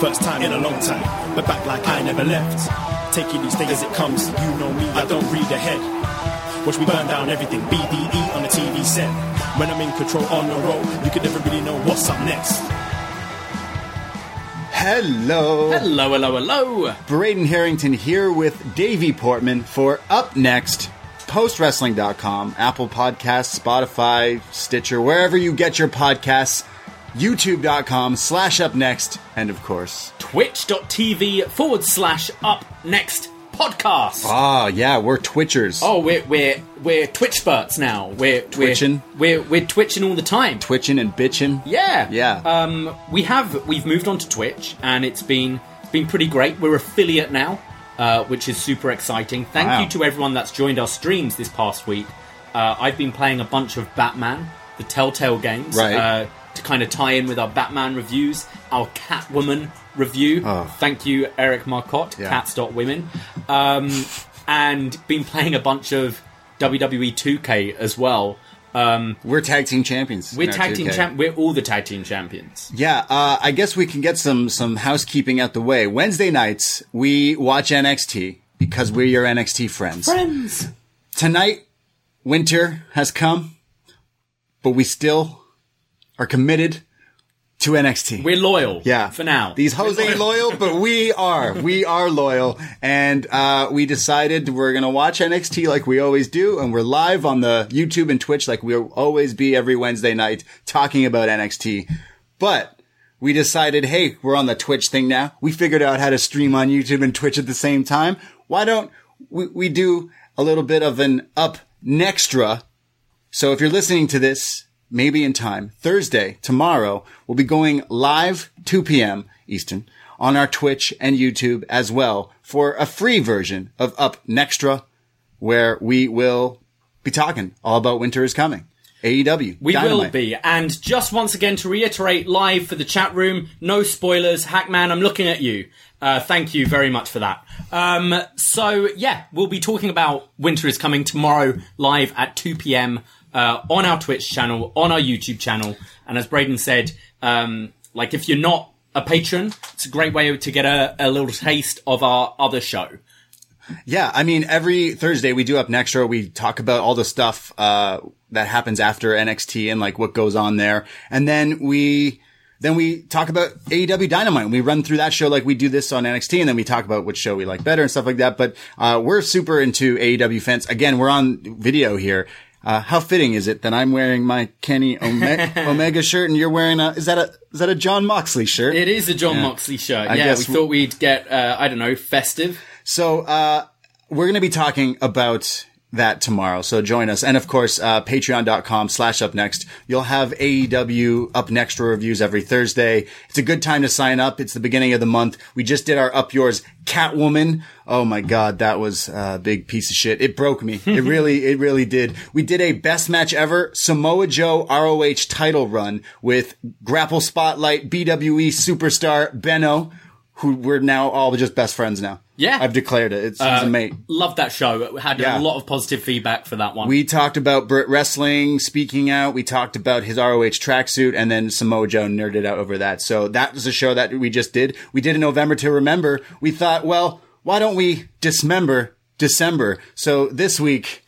First time in a long time, but back like I never left. Taking these things as it comes, you know me, I don't read ahead. Watch me burn down everything, BDE on the TV set. When I'm in control on the road, you can never really know what's up next. Hello. Hello, hello, hello. Braden Herrington here with Davie Portman for Up Next, postwrestling.com, Apple Podcasts, Spotify, Stitcher, wherever you get your podcasts, youtube.com slash up next, and of course, Twitch.tv forward slash up next podcast. ah, yeah, we're Twitchers. Oh, we're we're we're Twitch spurts now. We're Twitching? We're, we're we're twitching all the time. Twitching and bitching. Yeah, Yeah. Um, we have we've moved on to Twitch, and it's been been pretty great. We're affiliate now, uh, which is super exciting. Thank Wow. you to everyone that's joined our streams this past week. Uh, I've been playing a bunch of Batman, the Telltale games, Right. uh, to kind of tie in with our Batman reviews, our Catwoman review. Thank you, Eric Marcotte, Oh. Yeah. Cats.women, um, and been playing a bunch of WWE 2K as well. Um, We're tag team champions. we're tag team 2K. champ. We're all the tag team champions. Yeah, uh, I guess we can get some some housekeeping out the way. Wednesday nights we watch NXT because we're your NXT friends. Friends. Tonight, winter has come, but we still are committed to NXT. We're loyal. yeah, For now. these hoes ain't loyal, but we are. We are loyal, and uh, we decided we're gonna watch NXT like we always do, and we're live on the YouTube and Twitch like we'll always be every Wednesday night talking about NXT. But we decided, hey, we're on the Twitch thing now. We figured out how to stream on YouTube and Twitch at the same time. Why don't we, we do a little bit of an up nextra? So if you're listening to this, maybe in time, Thursday, tomorrow, we'll be going live 2 p.m. Eastern on our Twitch and YouTube as well for a free version of Up Nextra, where we will be talking all about winter is coming. AEW. We will be. And just once again to reiterate live for the chat room, no spoilers. Hackman, I'm looking at you. Uh, thank you very much for that. Um, so yeah, we'll be talking about Winter is Coming tomorrow live at 2 p.m. Uh, on our Twitch channel, on our YouTube channel. And as Braden said, um, like if you're not a patron, it's a great way to get a, a little taste of our other show. Yeah, I mean, every Thursday we do up Nextra. We talk about all the stuff uh, that happens after NXT and like what goes on there, and then we then we talk about AEW Dynamite. And we run through that show like we do this on NXT, and then we talk about which show we like better and stuff like that. But uh, we're super into AEW fans. Again, we're on video here. Uh, how fitting is it that I'm wearing my Kenny Ome- Omega shirt and you're wearing a is that a is that a Jon Moxley shirt? It is a Jon Moxley shirt. I yeah, guess we we- thought we'd get, uh, I don't know, festive. So, uh, we're going to be talking about that tomorrow. So join us. And of course, uh, patreon.com slash up next. You'll have AEW up next reviews every Thursday. It's a good time to sign up. It's the beginning of the month. We just did our up yours Catwoman. Oh my God. That was a big piece of shit. It broke me. it really, it really did. We did a best match ever Samoa Joe ROH title run with grapple spotlight BWE superstar Benno, who we're now all just best friends now. Yeah. I've declared it. It's, a uh, mate. Loved that show. Had Yeah. a lot of positive feedback for that one. We talked about Brit wrestling, speaking out. We talked about his ROH tracksuit, and then Samoa Joe nerded out over that. So that was a show that we just did. We did in November to remember. We thought, well, why don't we dismember December? So this week,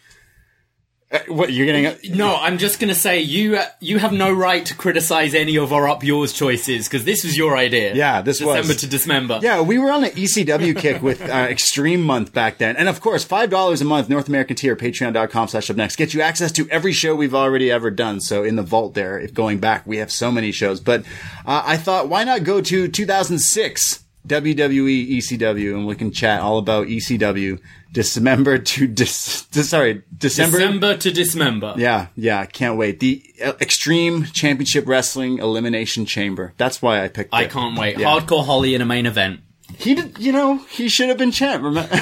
uh, what you're getting? no, I'm just gonna say you uh, you have no right to criticize any of our up yours choices because this was your idea. Yeah, this was. December to dismember. Yeah, we were on an ECW kick with uh, Extreme Month back then. And of course, $5 a month, North American tier, patreon.com slash up next, gets you access to every show we've already ever done. So in the vault there, if going back, we have so many shows. But uh, I thought, why not go to 2006 WWE ECW and we can chat all about ECW December to, dis- sorry, December. December to dismember. Yeah, yeah, can't wait. The uh, Extreme Championship Wrestling Elimination Chamber. That's why I picked it. I can't wait. Yeah. Hardcore Holly in a main event. He did, you know, he should have been champ. Remember?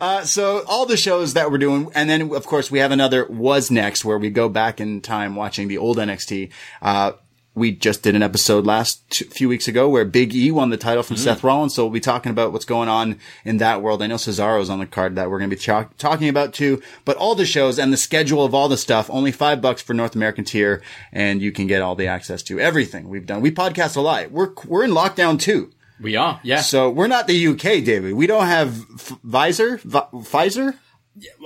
uh, so all the shows that we're doing, and then of course we have another was next where we go back in time watching the old NXT. Uh, we just did an episode last t- few weeks ago where Big E won the title from mm-hmm. Seth Rollins. So we'll be talking about what's going on in that world. I know Cesaro's on the card that we're going to be ch- talking about too, but all the shows and the schedule of all the stuff, only five bucks for North American tier. And you can get all the access to everything we've done. We podcast a lot. We're, we're in lockdown too. We are, yeah. So we're not the UK, David. We don't have F- Visor, v- Pfizer.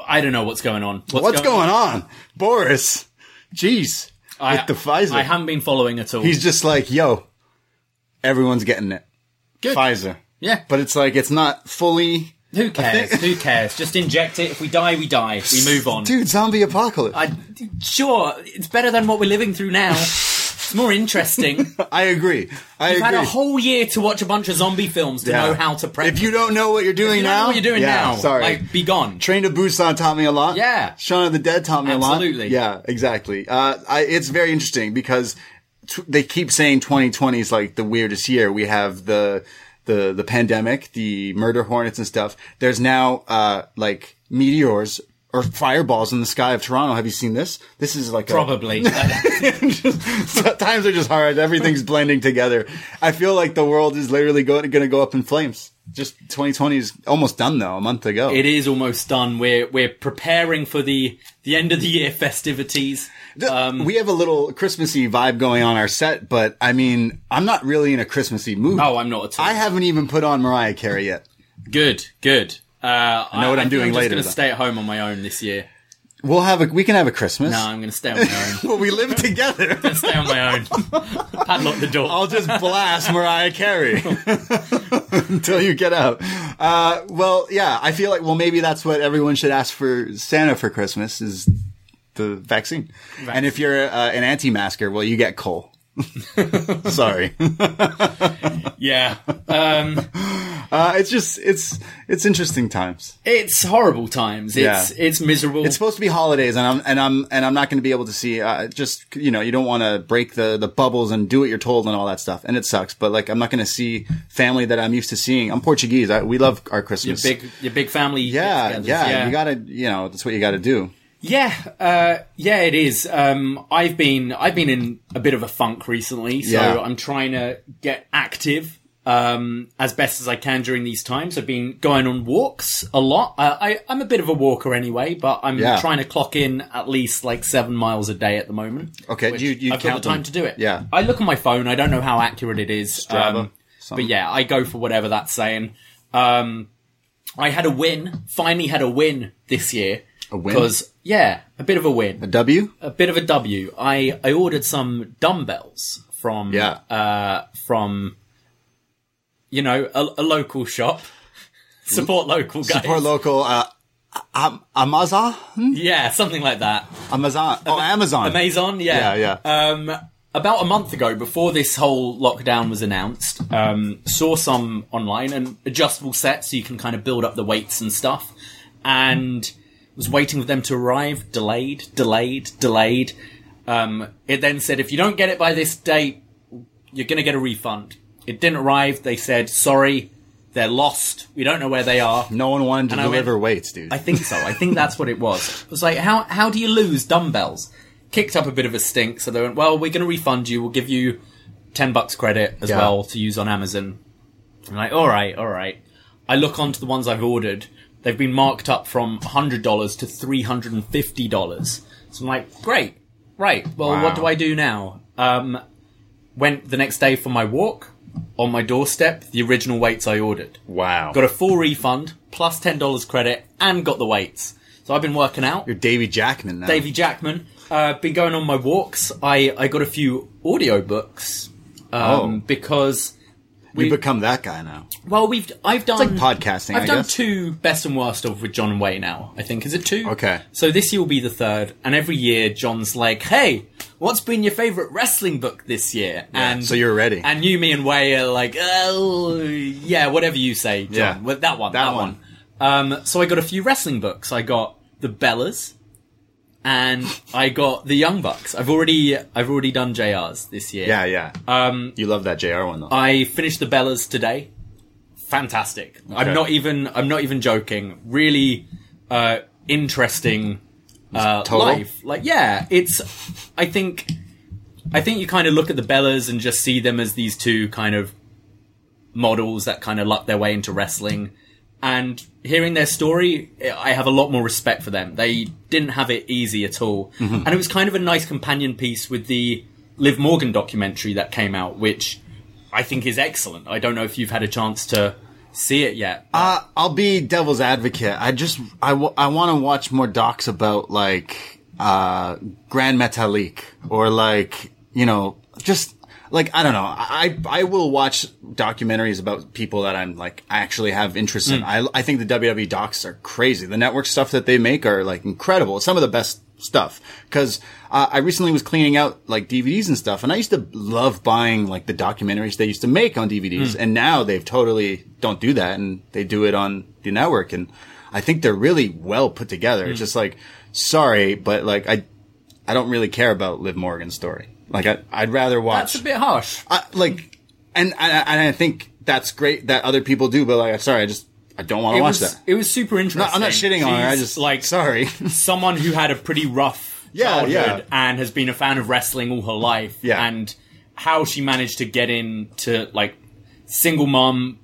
I don't know what's going on. What's, going on? Boris? Jeez, I, with the Pfizer. I haven't been following at all. He's just like, yo, everyone's getting it. Good. Pfizer. Yeah. But it's like, it's not fully. Who cares? Who cares? Just inject it. If we die, we die. We move on. Dude, zombie apocalypse. I, sure, it's better than what we're living through now. It's more interesting. I agree. I You've agree. had a whole year to watch a bunch of zombie films to Yeah. know how to prep. If you don't know what you're doing You don't now, know what you're doing yeah, now, Sorry. like be gone. Train to Busan taught me a lot. Yeah. Shaun of the Dead taught me a lot. Absolutely. Yeah, exactly. Uh, I, it's very interesting because t- they keep saying 2020 is like the weirdest year. We have the, the, the pandemic, the murder hornets and stuff. There's now, uh, like meteors or fireballs in the sky of Toronto. Have you seen this? This is like a, Probably. times are just hard. Everything's blending together. I feel like the world is literally going, going to go up in flames. Just 2020 is almost done though, a month ago. it is almost done. We're we're preparing for the the end of the year festivities. Um, we have a little Christmassy vibe going on our set, but I mean, I'm not really in a Christmassy mood. oh, I'm not at all. I haven't even put on Mariah Carey yet. good, good. Uh, I know what I'm think doing I'm later, Just going to stay at home on my own this year. We'll have a, we can have a Christmas. No, I'm going to stay on my own. well, we live together. stay on my own. Padlock the door. I'll just blast Mariah Carey until you get out. Uh, well, yeah, I feel like, well, maybe that's what everyone should ask for Santa for Christmas is the vaccine. And if you're uh, an anti-masker, well, you get coal. Sorry. yeah. Um, Uh, it's just, it's, it's interesting times. it's horrible times. It's Yeah. it's miserable. It's supposed to be holidays, and I'm and I'm and I'm not going to be able to see. Uh, just you know, you don't want to break the the bubbles and do what you're told and all that stuff, and it sucks. But like, I'm not going to see family that I'm used to seeing. I'm Portuguese. I, we love our your Christmas. big your big family. yeah, get-togethers. yeah, You gotta, you know, that's what you got to do. Yeah, uh, yeah, it is. Um, I've been I've been in a bit of a funk recently, so Yeah. I'm trying to get active um, as best as I can during these times. I've been going on walks a lot. Uh, I, I'm a bit of a walker anyway, but I'm Yeah. trying to clock in at least like seven miles a day at the moment. Okay, you- you I've got count the time them. to do it. Yeah. I look on my phone. I don't know how accurate it is. Strava, um, but yeah, I go for whatever that's saying. Um, I had a win. Finally had a win this year. A win? Because yeah, a bit of a win A W. a bit of a W. I I ordered some dumbbells from Yeah. uh from you know a, a local shop. Support local guys. Support local. Uh, Am- Amazon. yeah, something like that. Amazon. Oh, Amazon. Amazon, yeah, Yeah, Um, about a month ago, before this whole lockdown was announced, um, saw some online and adjustable sets so you can kind of build up the weights and stuff. and was waiting for them to arrive. Delayed, delayed, delayed. Um, it then said, if you don't get it by this date, you're going to get a refund. It didn't arrive. They said, sorry, they're lost. We don't know where they are. No one wanted to And I deliver went- weights, dude. I think so. I think that's what it was. It was like, how how do you lose dumbbells? Kicked up a bit of a stink, so they went, well, we're going to refund you. We'll give you ten bucks credit as Yeah. well to use on Amazon. I'm like, all right, all right. I look onto the ones I've ordered. They've been marked up from hundred dollars to three hundred and fifty dollars. So I'm like, great, right. Well, Wow. what do I do now? Um, went the next day for my walk. On my doorstep, the original weights I ordered. wow. Got a full refund, plus plus ten dollars credit, and got the weights. So I've been working out. You're Davy Jackman now. Davy Jackman. Uh, been going on my walks. I, I got a few audio books um, Oh. because we- become that guy now. well we've I've done like podcasting, I've I done guess. two best and worst of with John Way now. I think is it two? Okay. So this year will be the third, and every year John's like, "Hey, what's been your favorite wrestling book this year?" and so you're ready. And you, me, and Way are like, "Oh, yeah, whatever you say, John. Yeah. Well, that one, That that, one." Um, so I got a few wrestling books. I got the Bellas, and I got the Young Bucks. I've already I've already done JRs this year. Yeah, yeah. Um, you love that JR one though. I finished the Bellas today. Fantastic. I'm not even I'm not even joking. Really uh interesting uh life. Like yeah, it's I think I think you kind of look at the Bellas and just see them as these two kind of models that kind of luck their way into wrestling. And hearing their story, I have a lot more respect for them. They didn't have it easy at all. And it was kind of a nice companion piece with the Liv Morgan documentary that came out, which I think is excellent. I don't know if you've had a chance to see it yet. Uh, I'll be devil's advocate. I just I, w- I want to watch more docs about like uh Gran Metalik or like you know just like I don't know. I I will watch documentaries about people that I'm like I actually have interest in. Mm. I I think the WWE docs are crazy. The network stuff that they make are like incredible. Some of the best stuff because uh, I recently was cleaning out like DVDs and stuff, and I used to love buying like the documentaries they used to make on DVDs, mm. and now they've totally don't do that, and they do it on the network, and I think they're really well put together. It's mm. just like sorry, but like I I don't really care about Liv Morgan's story. Like I I'd rather watch That's a bit harsh. I, like and and I, and I think that's great that other people do, but like sorry, I just I don't want to watch was, that. it was super interesting. No, I'm not shitting on her. I just like sorry. someone who had a pretty rough Yeah, childhood yeah. and has been a fan of wrestling all her life. Yeah. And how she managed to get into like single mom,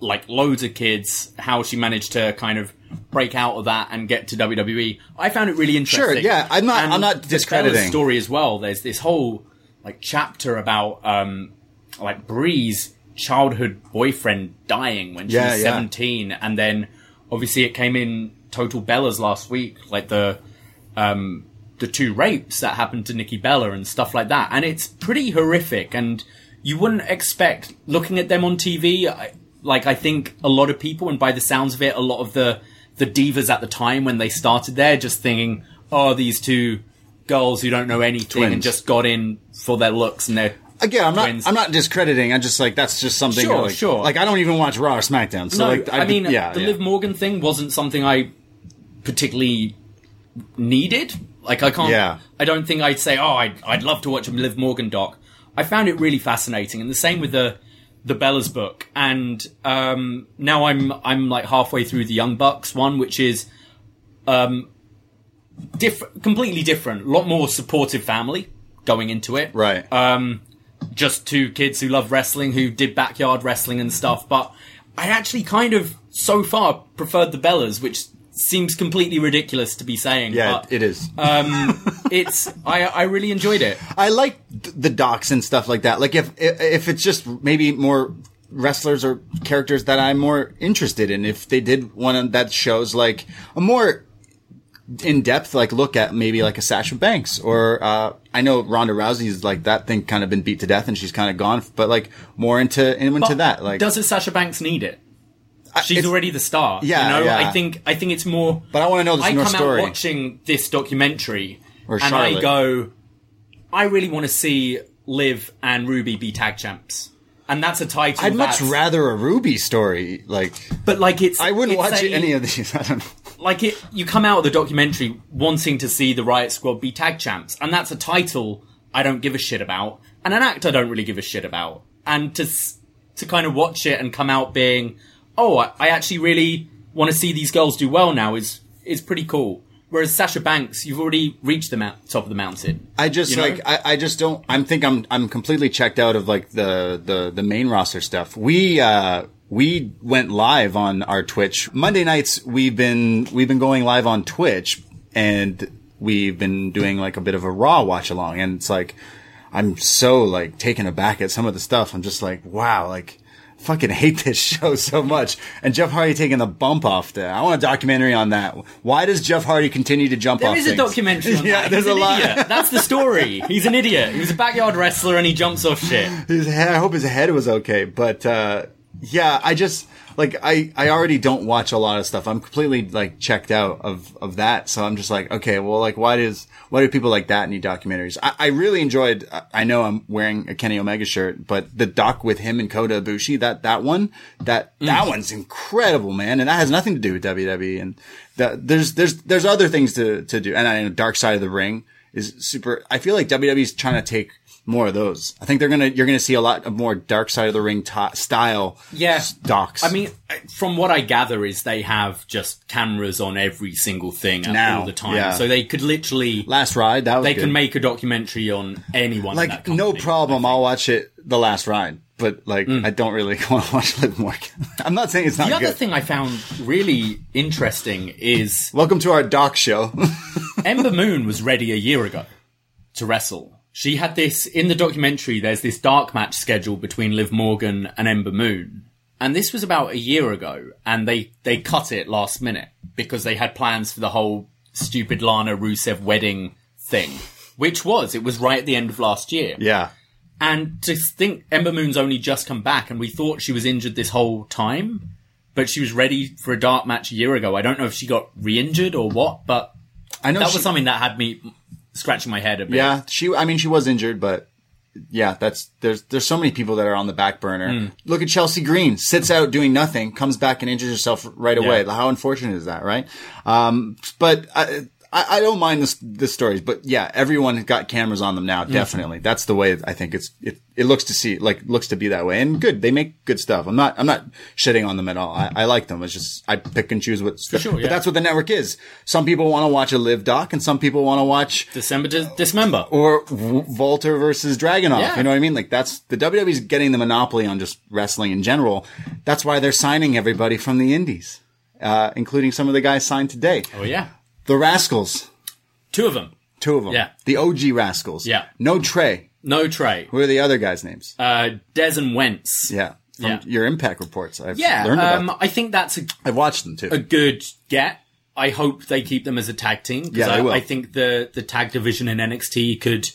like loads of kids, how she managed to kind of break out of that and get to WWE. I found it really interesting. Sure, yeah, I'm not- And I'm not discrediting. Bella's story as well. There's this whole like chapter about um like Brie's childhood boyfriend dying when she Yeah, was yeah. 17 and then obviously it came in total bellas last week like the um the two rapes that happened to Nikki Bella and stuff like that and it's pretty horrific and you wouldn't expect looking at them on TV I, like I think a lot of people and by the sounds of it a lot of the the divas at the time when they started there just thinking oh these two girls who don't know anything and just got in for their looks and their Again, I'm not. twins. I'm not discrediting. I'm just like that's just something. Sure, like, sure. Like I don't even watch Raw or SmackDown. So no, like, I, mean, yeah, the yeah. Liv Morgan thing wasn't something I particularly needed. Like, I can't. Yeah. I don't think I'd say, "Oh, I'd, I'd love to watch a Liv Morgan doc." I found it really fascinating, and the same with the the Bella's book. And um, now I'm I'm like halfway through the Young Bucks one, which is um, different, completely different. A lot more supportive family going into it right. um, just two kids who love wrestling, who did backyard wrestling and stuff. But I actually kind of, so far, preferred the Bellas, which seems completely ridiculous to be saying. yeah, but it is. um, it's I, I really enjoyed it. I like the docs and stuff like that. Like if if if it's just maybe more wrestlers or characters that I'm more interested in. If they did one that shows like a more in depth like look at maybe like a Sasha Banks or uh I know Ronda Rousey's like that thing kind of been beat to death and she's kind of gone, but like more into into But that like. does it Sasha Banks need it? She's already the star. Yeah, you know. yeah. I think I think it's more. But I wanna know the story. I more come story. out watching this documentary, and I go, I really want to see Liv and Ruby be tag champs, and that's a title. I'd much rather a Ruby story. Like But like it's, I wouldn't it's watch a- any of these. I don't know. like it, you come out of the documentary wanting to see the Riot Squad be tag champs, and that's a title I don't give a shit about, and an act I don't really give a shit about, and to to kind of watch it and come out being, oh, I, I actually really want to see these girls do well now is is pretty cool. Whereas Sasha Banks, you've already reached the mount- top of the mountain. I just You know? like I, I just don't I'm think I'm I'm completely checked out of like the the the main roster stuff. We uh we went live on our Twitch. Monday nights we've been we've been going live on Twitch and we've been doing like a bit of a raw watch along and it's like I'm so like taken aback at some of the stuff. I'm just like, wow, like fucking hate this show so much. And Jeff Hardy taking the bump off there. I want a documentary on that. Why does Jeff Hardy continue to jump There off is a documentary on yeah, that. there's a lot. idiot. That's the story. He's an idiot. He was a backyard wrestler and he jumps off shit. his head, I hope his head was okay. But uh, yeah, I just like I I already don't watch a lot of stuff. I'm completely like checked out of of that. So I'm just like, okay, well, like why does why do people like that need documentaries? I, I really enjoyed. I- know I'm wearing a Kenny Omega shirt, but the doc with him and Kota Ibushi, that that one, that mm. that one's incredible, man, and that has nothing to do with WWE. And the, there's there's there's other things to to do. And I know Dark Side of the Ring is super. I feel like WWE's trying to take more of those. I think they're gonna you're gonna see a lot of more Dark Side of the Ring style Yeah. docs. I mean, from what I gather is they have just cameras on every single thing at Now, all the time. yeah. So they could literally, Last Ride that was they good. can make a documentary on anyone. like no problem. I'll watch it. The Last Ride, but like Mm. I don't really want to watch Liv Morgan. I'm not saying it's not The other good. thing I found really interesting is Welcome to our doc show. Ember Moon was ready a year ago to wrestle. She had this in the documentary. There's this dark match scheduled between Liv Morgan and Ember Moon, and this was about a year ago. And they they cut it last minute because they had plans for the whole stupid Lana Rusev wedding thing, which was it was right at the end of last year. yeah. And to think Ember Moon's only just come back, and we thought she was injured this whole time, but she was ready for a dark match a year ago. I don't know if she got re-injured or what, but I know that she, was something that had me scratching my head a bit. Yeah, she. I mean, she was injured, but yeah, that's there's there's so many people that are on the back burner. Hmm. Look at Chelsea Green, sits out doing nothing, comes back and injures herself right away. Yeah. How unfortunate is that, right? Um, but I, I I don't mind this this stories, but yeah, everyone got cameras on them now. Hmm. Definitely, that's the way I think it's it. It looks to see like looks to be that way, and good. They make good stuff. I'm not I'm not shitting on them at all. I, I like them. It's just I pick and choose what. sure, but yeah. that's what the network is. Some people want to watch a live doc, and some people want to watch December to dismember. or v- Volter versus Dragunov. Yeah. You know what I mean? Like that's the WWE's getting the monopoly on just wrestling in general. That's why they're signing everybody from the indies, uh, including some of the guys signed today. Oh yeah, The Rascals, two of them. two of them. Yeah. The OG Rascals. Yeah. No Trey. No Trey. Who are the other guys' names? Uh, Dez and Wentz. yeah. From yeah. your Impact reports. I've Yeah, learned about. um. I think that's a, I've watched them too. a good get. I hope they keep them as a tag team because Yeah, I, will. I think the the tag division in NXT could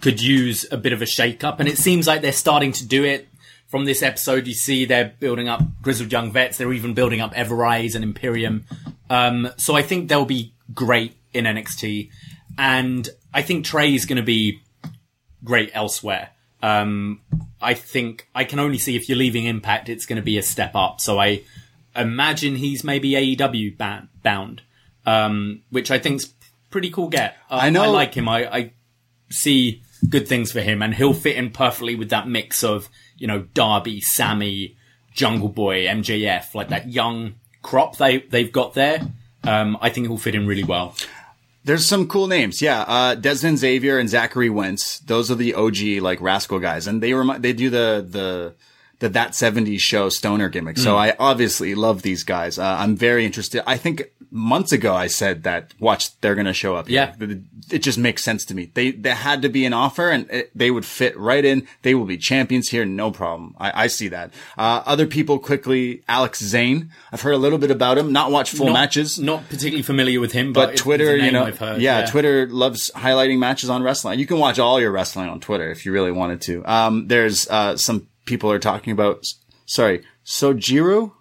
could use a bit of a shake up, and it seems like they're starting to do it. From this episode, you see they're building up grizzled young vets. They're even building up Ever-Rise and Imperium. Um, so I think they'll be great in NXT, and I think Trey is going to be great elsewhere. Um, I think I can only see if you're leaving Impact, it's going to be a step up. So I imagine he's maybe AEW ban- bound, um, which I think's pretty cool. Get uh, I know- I like him. I, I see good things for him, and he'll fit in perfectly with that mix of you know Darby, Sammy, Jungle Boy, MJF, like that young crop they they've got there. Um, I think it will fit in really well. There's some cool names, yeah. Uh, Dezmond Xavier and Zachary Wentz. Those are the OG like rascal guys, and they remind they do the the the that '70s show stoner gimmick. So I obviously love these guys. Uh, I'm very interested. I think months ago I said that watch they're gonna show up. here. Yeah. It- just makes sense to me. They there had to be an offer, and it, they would fit right in. They will be champions here, no problem. I, I see that. Uh, other people quickly. Alex Zayne. I've heard a little bit about him. Not watched full Not- matches Not particularly familiar with him, but, but Twitter, you know, I've heard, yeah, Twitter loves highlighting matches on wrestling. You can watch all your wrestling on Twitter if you really wanted to. Um, there's uh, some people are talking about, sorry, Sojiro,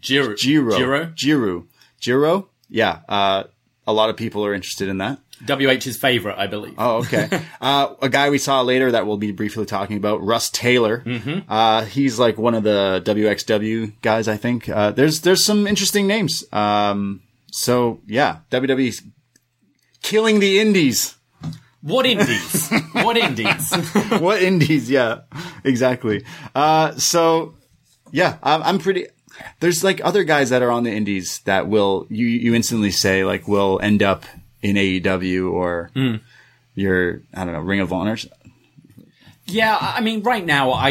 Jiro, Jiro, Jiro, Jiro, Jiro. Yeah, uh, a lot of people are interested in that. WH's favorite, I believe. Oh, okay. uh, a guy we saw later that we'll be briefly talking about, Russ Taylor. Mm-hmm. Uh, he's like one of the WXW guys, I think. Uh, there's, there's some interesting names. Um, so yeah, WWE's killing the indies. What indies? what indies? what indies? Yeah, exactly. Uh, so yeah, I'm, I'm pretty. There's like other guys that are on the indies that will you you instantly say like will end up in AEW or your I don't know Ring of Honor. Yeah, I I mean, right now, I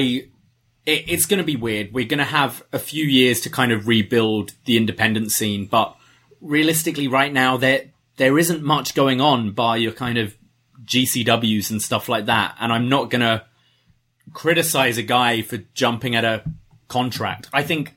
it, it's going to be weird. We're going to have a few years to kind of rebuild the independent scene, but realistically, right now, there there isn't much going on by your kind of GCWs and stuff like that. And I'm not going to criticize a guy for jumping at a contract. I think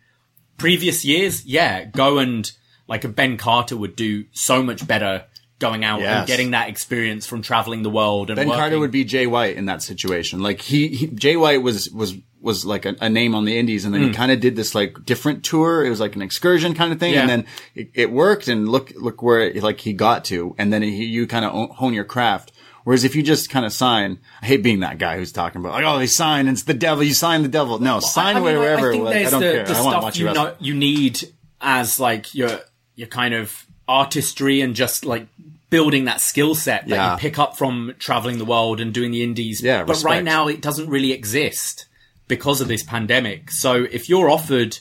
previous years, yeah, go and like a Ben Carter would do so much better going out Yes. and getting that experience from traveling the world and Ben Carter would be Jay White in that situation. Like he, he Jay White was was was like a, a name on the Indies, and then he hmm. kind of did this like different tour. It was like an excursion kind of thing, Yeah. and then it, it worked. And look look where it, like he got to, and then he, you kind of hone your craft. Whereas if you just kind of sign, I hate being that guy who's talking about like, oh, they sign, it's the devil. You sign the devil. No, sign I mean, wherever. I think there's don't the, care. the I want to stuff watch you you know you need as like your your kind of artistry and just like building that skill set that Yeah. you pick up from traveling the world and doing the indies. Yeah, but right now it doesn't really exist because of this pandemic. So if you're offered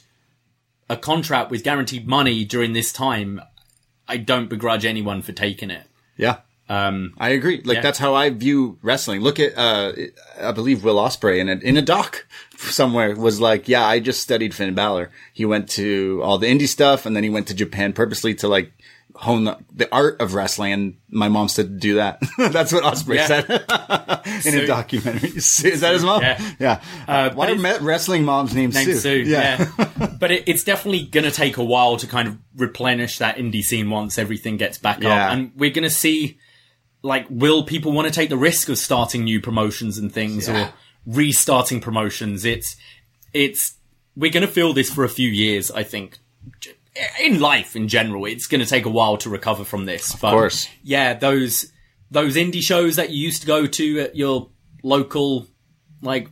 a contract with guaranteed money during this time, I don't begrudge anyone for taking it. Yeah. Um, I agree. Like Yeah. that's how I view wrestling. Look at, uh, I believe Will Ospreay in a, in a doc somewhere was like, yeah, I just studied Finn Balor. He went to all the indie stuff and then he went to Japan purposely to like hone the, the art of wrestling. And my mom said to do that. that's what Ospreay Yeah. said in Sue. a documentary. Is that his mom? Yeah. Yeah. Uh, Why are wrestling moms named, named Sue? Sue. Yeah, but it, it's definitely going to take a while to kind of replenish that indie scene once everything gets back Yeah. up, and we're going to see like will people want to take the risk of starting new promotions and things Yeah. or restarting promotions? It's it's we're going to feel this for a few years, I think. In life, in general, it's going to take a while to recover from this. Of course. yeah. Those those indie shows that you used to go to at your local, like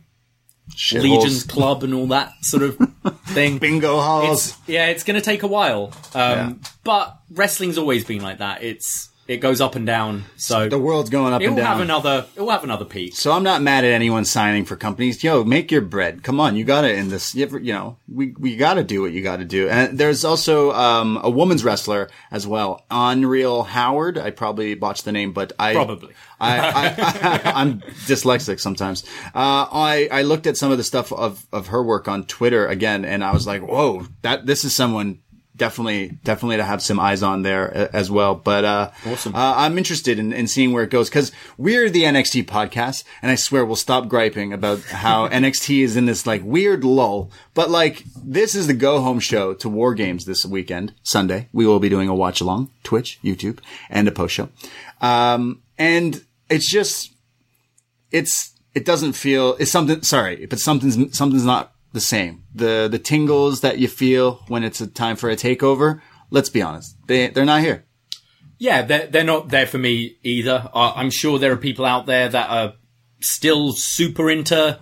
Shitholes. Legion's Club and all that sort of thing. Bingo halls. It's, yeah, it's going to take a while. Um, Yeah. But wrestling's always been like that. It's it goes up and down. So the world's going up and it down. have another. It will have another peak. So I'm not mad at anyone signing for companies. Yo, make your bread. Come on, you got to in this. You know, we we got to do what you got to do. And there's also um, a woman's wrestler as well, Unreal Howard. I probably botched the name, but I Probably. I, I, I am dyslexic sometimes. Uh, I I looked at some of the stuff of of her work on Twitter again, and I was like, whoa, that this is someone. Definitely, definitely to have some eyes on there as well. But, uh, Awesome. uh, I'm interested in, in seeing where it goes because we're the NXT podcast, and I swear we'll stop griping about how NXT is in this like weird lull. But like, this is the go home show to War Games this weekend, Sunday. We will be doing a watch along, Twitch, YouTube, and a post show. Um, and it's just, it's, it doesn't feel, it's something, sorry, but something's, something's not the same. The, the tingles that you feel when it's a time for a takeover, let's be honest, they, they're not here. Yeah, they're they're not there for me either. Uh, I'm sure there are people out there that are still super into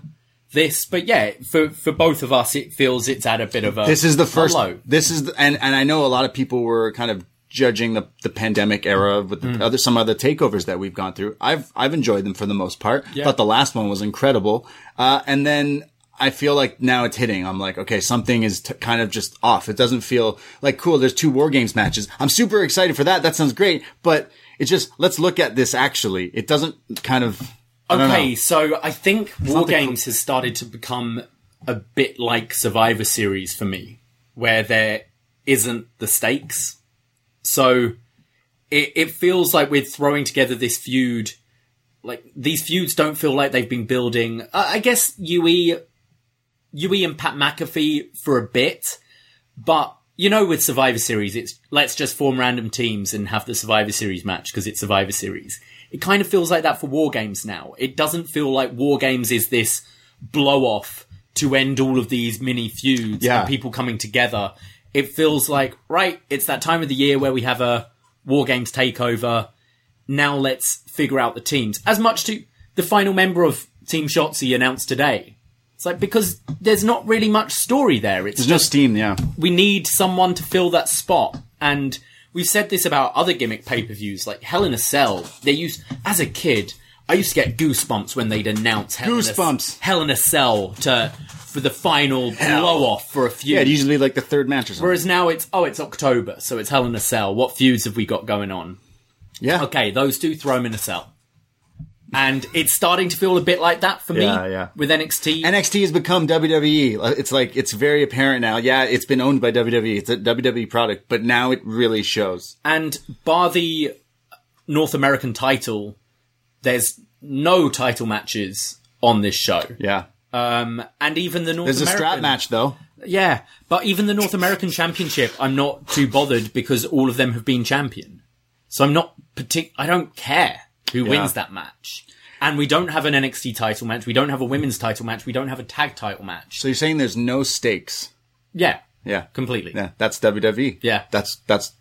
this, but yeah, for for both of us, it feels it's at a bit of a. This is the first. low. This is, the, and and I know a lot of people were kind of judging the the pandemic era with the other some other takeovers that we've gone through. I've I've enjoyed them for the most part. Yeah. Thought the last one was incredible. Uh, and then I feel like now it's hitting. I'm like, okay, something is t- kind of just off. It doesn't feel like cool. There's two war games matches. I'm super excited for that. That sounds great. But it's just let's look at this. Actually, it doesn't kind of. Okay, know. so I think War not the Games has started to become a bit like Survivor Series for me, where there isn't the stakes. So it, it feels like we're throwing together this feud. Like these feuds don't feel like they've been building. Uh, I guess UE, UE and Pat McAfee for a bit, but you know, with Survivor Series, it's let's just form random teams and have the Survivor Series match because it's Survivor Series. It kind of feels like that for War Games now. It doesn't feel like War Games is this blow off to end all of these mini feuds Yeah. and people coming together. It feels like, right, it's that time of the year where we have a War Games takeover. Now let's figure out the teams. As much to the final member of Team Shotzi announced today. It's like, because there's not really much story there. It's There's no steam. Yeah. we need someone to fill that spot. And we've said this about other gimmick pay per views, like Hell in a Cell. They used as a kid. I used to get goosebumps when they'd announce Hell, In, Goosebumps. a, Hell in a Cell to for the final blow off for a feud. Yeah, usually like the third match or something. Whereas now it's oh, it's October, so it's Hell in a Cell. What feuds have we got going on? yeah. Okay, those two throw them in a cell. And it's starting to feel a bit like that for me Yeah, yeah. with NXT. NXT has become WWE. It's like it's very apparent now. Yeah, it's been owned by WWE. It's a WWE product, but now it really shows. And bar the North American title, there's no title matches on this show. Yeah. Um, and even the North American. There's a strap match though. Yeah, but even the North American Championship, I'm not too bothered because all of them have been champion. So I'm not partic- I don't care who wins that match. And we don't have an NXT title match. We don't have a women's title match. We don't have a tag title match. So you're saying there's no stakes? Yeah, Yeah. completely. Yeah, that's WWE. Yeah. That's that's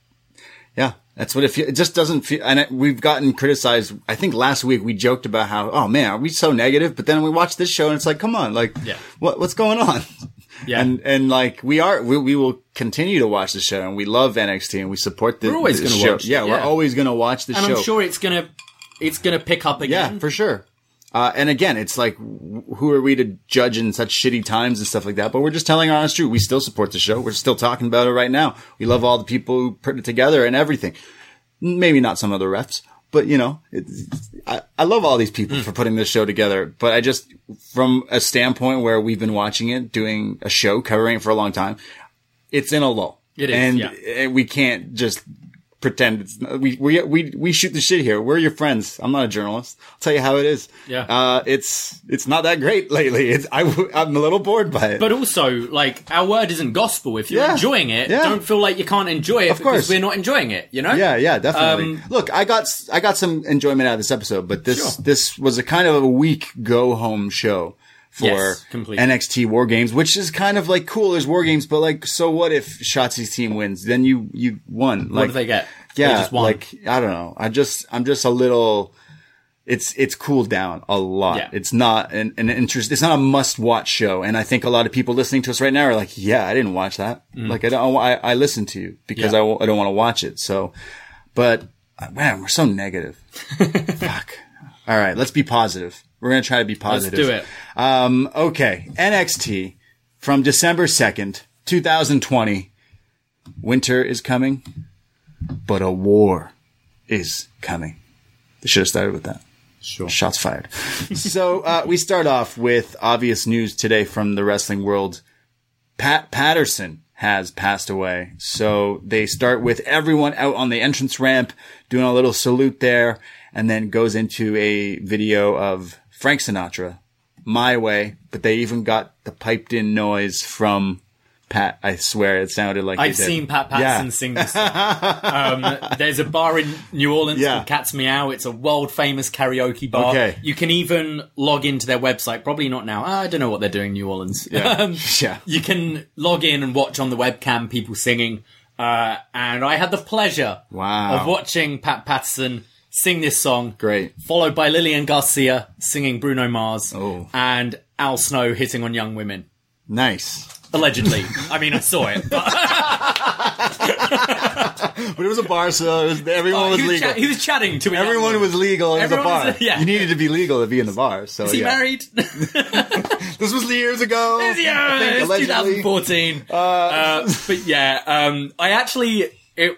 yeah, that's what it feels. It just doesn't feel. And it, we've gotten criticized. I think last week we joked about how, oh man, are we so negative? But then we watch this show and it's like, come on, like, Yeah. what what's going on? Yeah. And and like we are, we, we will continue to watch the show, and we love NXT, and we support the. We're always the gonna show. watch, Yeah, we're always gonna watch the and show. I'm sure it's gonna it's gonna pick up again. Yeah, for sure. Uh, and again, it's like, who are we to judge in such shitty times and stuff like that? But we're just telling our honest truth. We still support the show. We're still talking about it right now. We love all the people who put it together and everything. Maybe not some of the refs, but you know, it's, I, I love all these people for putting this show together. But I just, from a standpoint where we've been watching it, doing a show, covering it for a long time, it's in a lull. It is, and, yeah. and we can't just pretend it's we we we we shoot the shit here. We're your friends. I'm not a journalist. I'll tell you how it is. Yeah. Uh, it's it's not that great lately. It's I I'm a little bored by it. But also, like, our word isn't gospel. If you're Yeah. enjoying it, Yeah. don't feel like you can't enjoy it Of because course. we're not enjoying it, you know? yeah, yeah, definitely. Um, Look, I got I got some enjoyment out of this episode, but this Sure. this was a kind of a weak go home show for Yes. NXT War Games, which is kind of like cool. There's War Games, but like, so what if Shotzi's team wins? Then you you won. What Like do they get? Yeah, They just won. like I don't know. I just I'm just a little. It's it's cooled down a lot. Yeah. It's not an, an interest. It's not a must watch show. And I think a lot of people listening to us right now are like, "Yeah, I didn't watch that. Like I don't. I, I listened to you because Mm. Yeah. I w- I don't want to watch it." So, but man, we're so negative. Fuck. All right, let's be positive. We're gonna try to be positive. Let's do it. Um, okay, NXT from December second, two thousand twenty. Winter is coming, but a war is coming. They should have started with that. Sure. Shots fired. so uh, we start off with obvious news today from the wrestling world. Pat Patterson has passed away. So they start with everyone out on the entrance ramp doing a little salute there, and then goes into a video of Frank Sinatra, My Way. But they even got the piped in noise from Pat. I swear it sounded like I've seen Pat Patterson Yeah. sing this um, there's a bar in New Orleans Yeah. called Cat's Meow. It's a world famous karaoke bar. Okay. You can even log into their website. Probably not now. I don't know what they're doing in New Orleans. Yeah. Um, Yeah. You can log in and watch on the webcam people singing. Uh, and I had the pleasure Wow. of watching Pat Patterson sing this song. Great. Followed by Lillian Garcia singing Bruno Mars. Oh. And Al Snow hitting on young women. Nice. Allegedly. I mean, I saw it. But But it was a bar, so was, everyone was was legal. cha- he was chatting to. Everyone was legal. It was a bar. was- yeah. You needed to be legal to be in the bar. So Is he yeah. married? This was years ago. Yeah, think, it's allegedly. 2014. Uh, but yeah, um, I actually, it,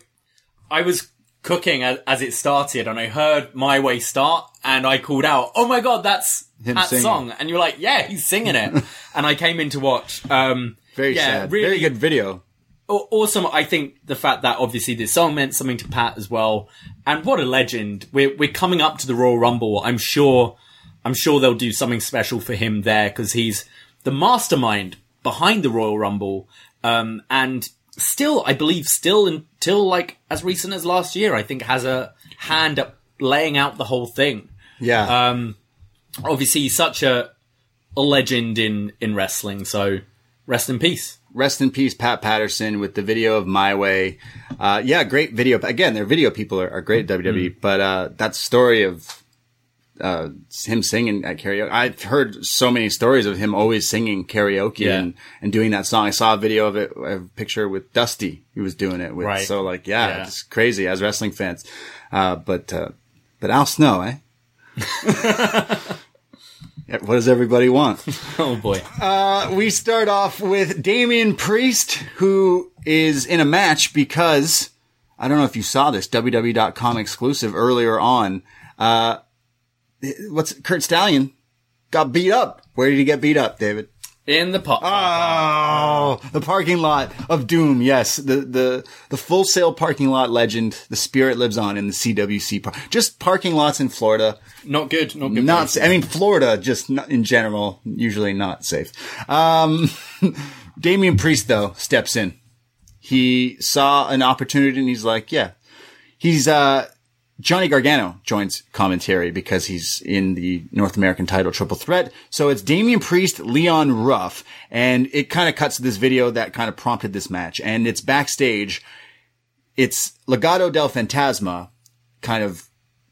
I was cooking as, as it started, and I heard "My Way" start, and I called out, "Oh my god, that's Him that singing. song!" And you're like, "Yeah, he's singing it." and I came in to watch. Um, Very yeah, sad. Really Very good video. Awesome. I think the fact that obviously this song meant something to Pat as well, and what a legend. We're we're coming up to the Royal Rumble. I'm sure, I'm sure they'll do something special for him there because he's the mastermind behind the Royal Rumble, um, and still, I believe, still until like as recent as last year, I think has a hand at laying out the whole thing. Yeah. Um, obviously, he's such a a legend in in wrestling. So rest in peace. Rest in peace, Pat Patterson, with the video of My Way. Uh, yeah, great video. Again, their video people are, are great at WWE, Mm. but uh, that story of uh, him singing at karaoke. I've heard so many stories of him always singing karaoke Yeah. and, and doing that song. I saw a video of it, a picture with Dusty. He was doing it with. Right. So like, yeah, Yeah. it's crazy as wrestling fans. Uh, but, uh, but Al Snow, eh? What does everybody want? Oh boy. Uh, we start off with Damian Priest, who is in a match because I don't know if you saw this WWE.com exclusive earlier on. Uh, what's Curt Stallion got beat up? Where did he get beat up, David? In the pot. Oh, the parking lot of doom. Yes, the the the Full Sail parking lot legend. The spirit lives on in the CWC. park. just parking lots in Florida. not good. Not good. Not. sa- I mean, Florida just not, in general usually not safe. Um, Damian Priest though steps in. He saw an opportunity and he's like, yeah, he's uh. Johnny Gargano joins commentary because he's in the North American title triple threat. So it's Damian Priest, Leon Ruff, and it kind of cuts to this video that kind of prompted this match. And it's backstage. It's Legado del Fantasma kind of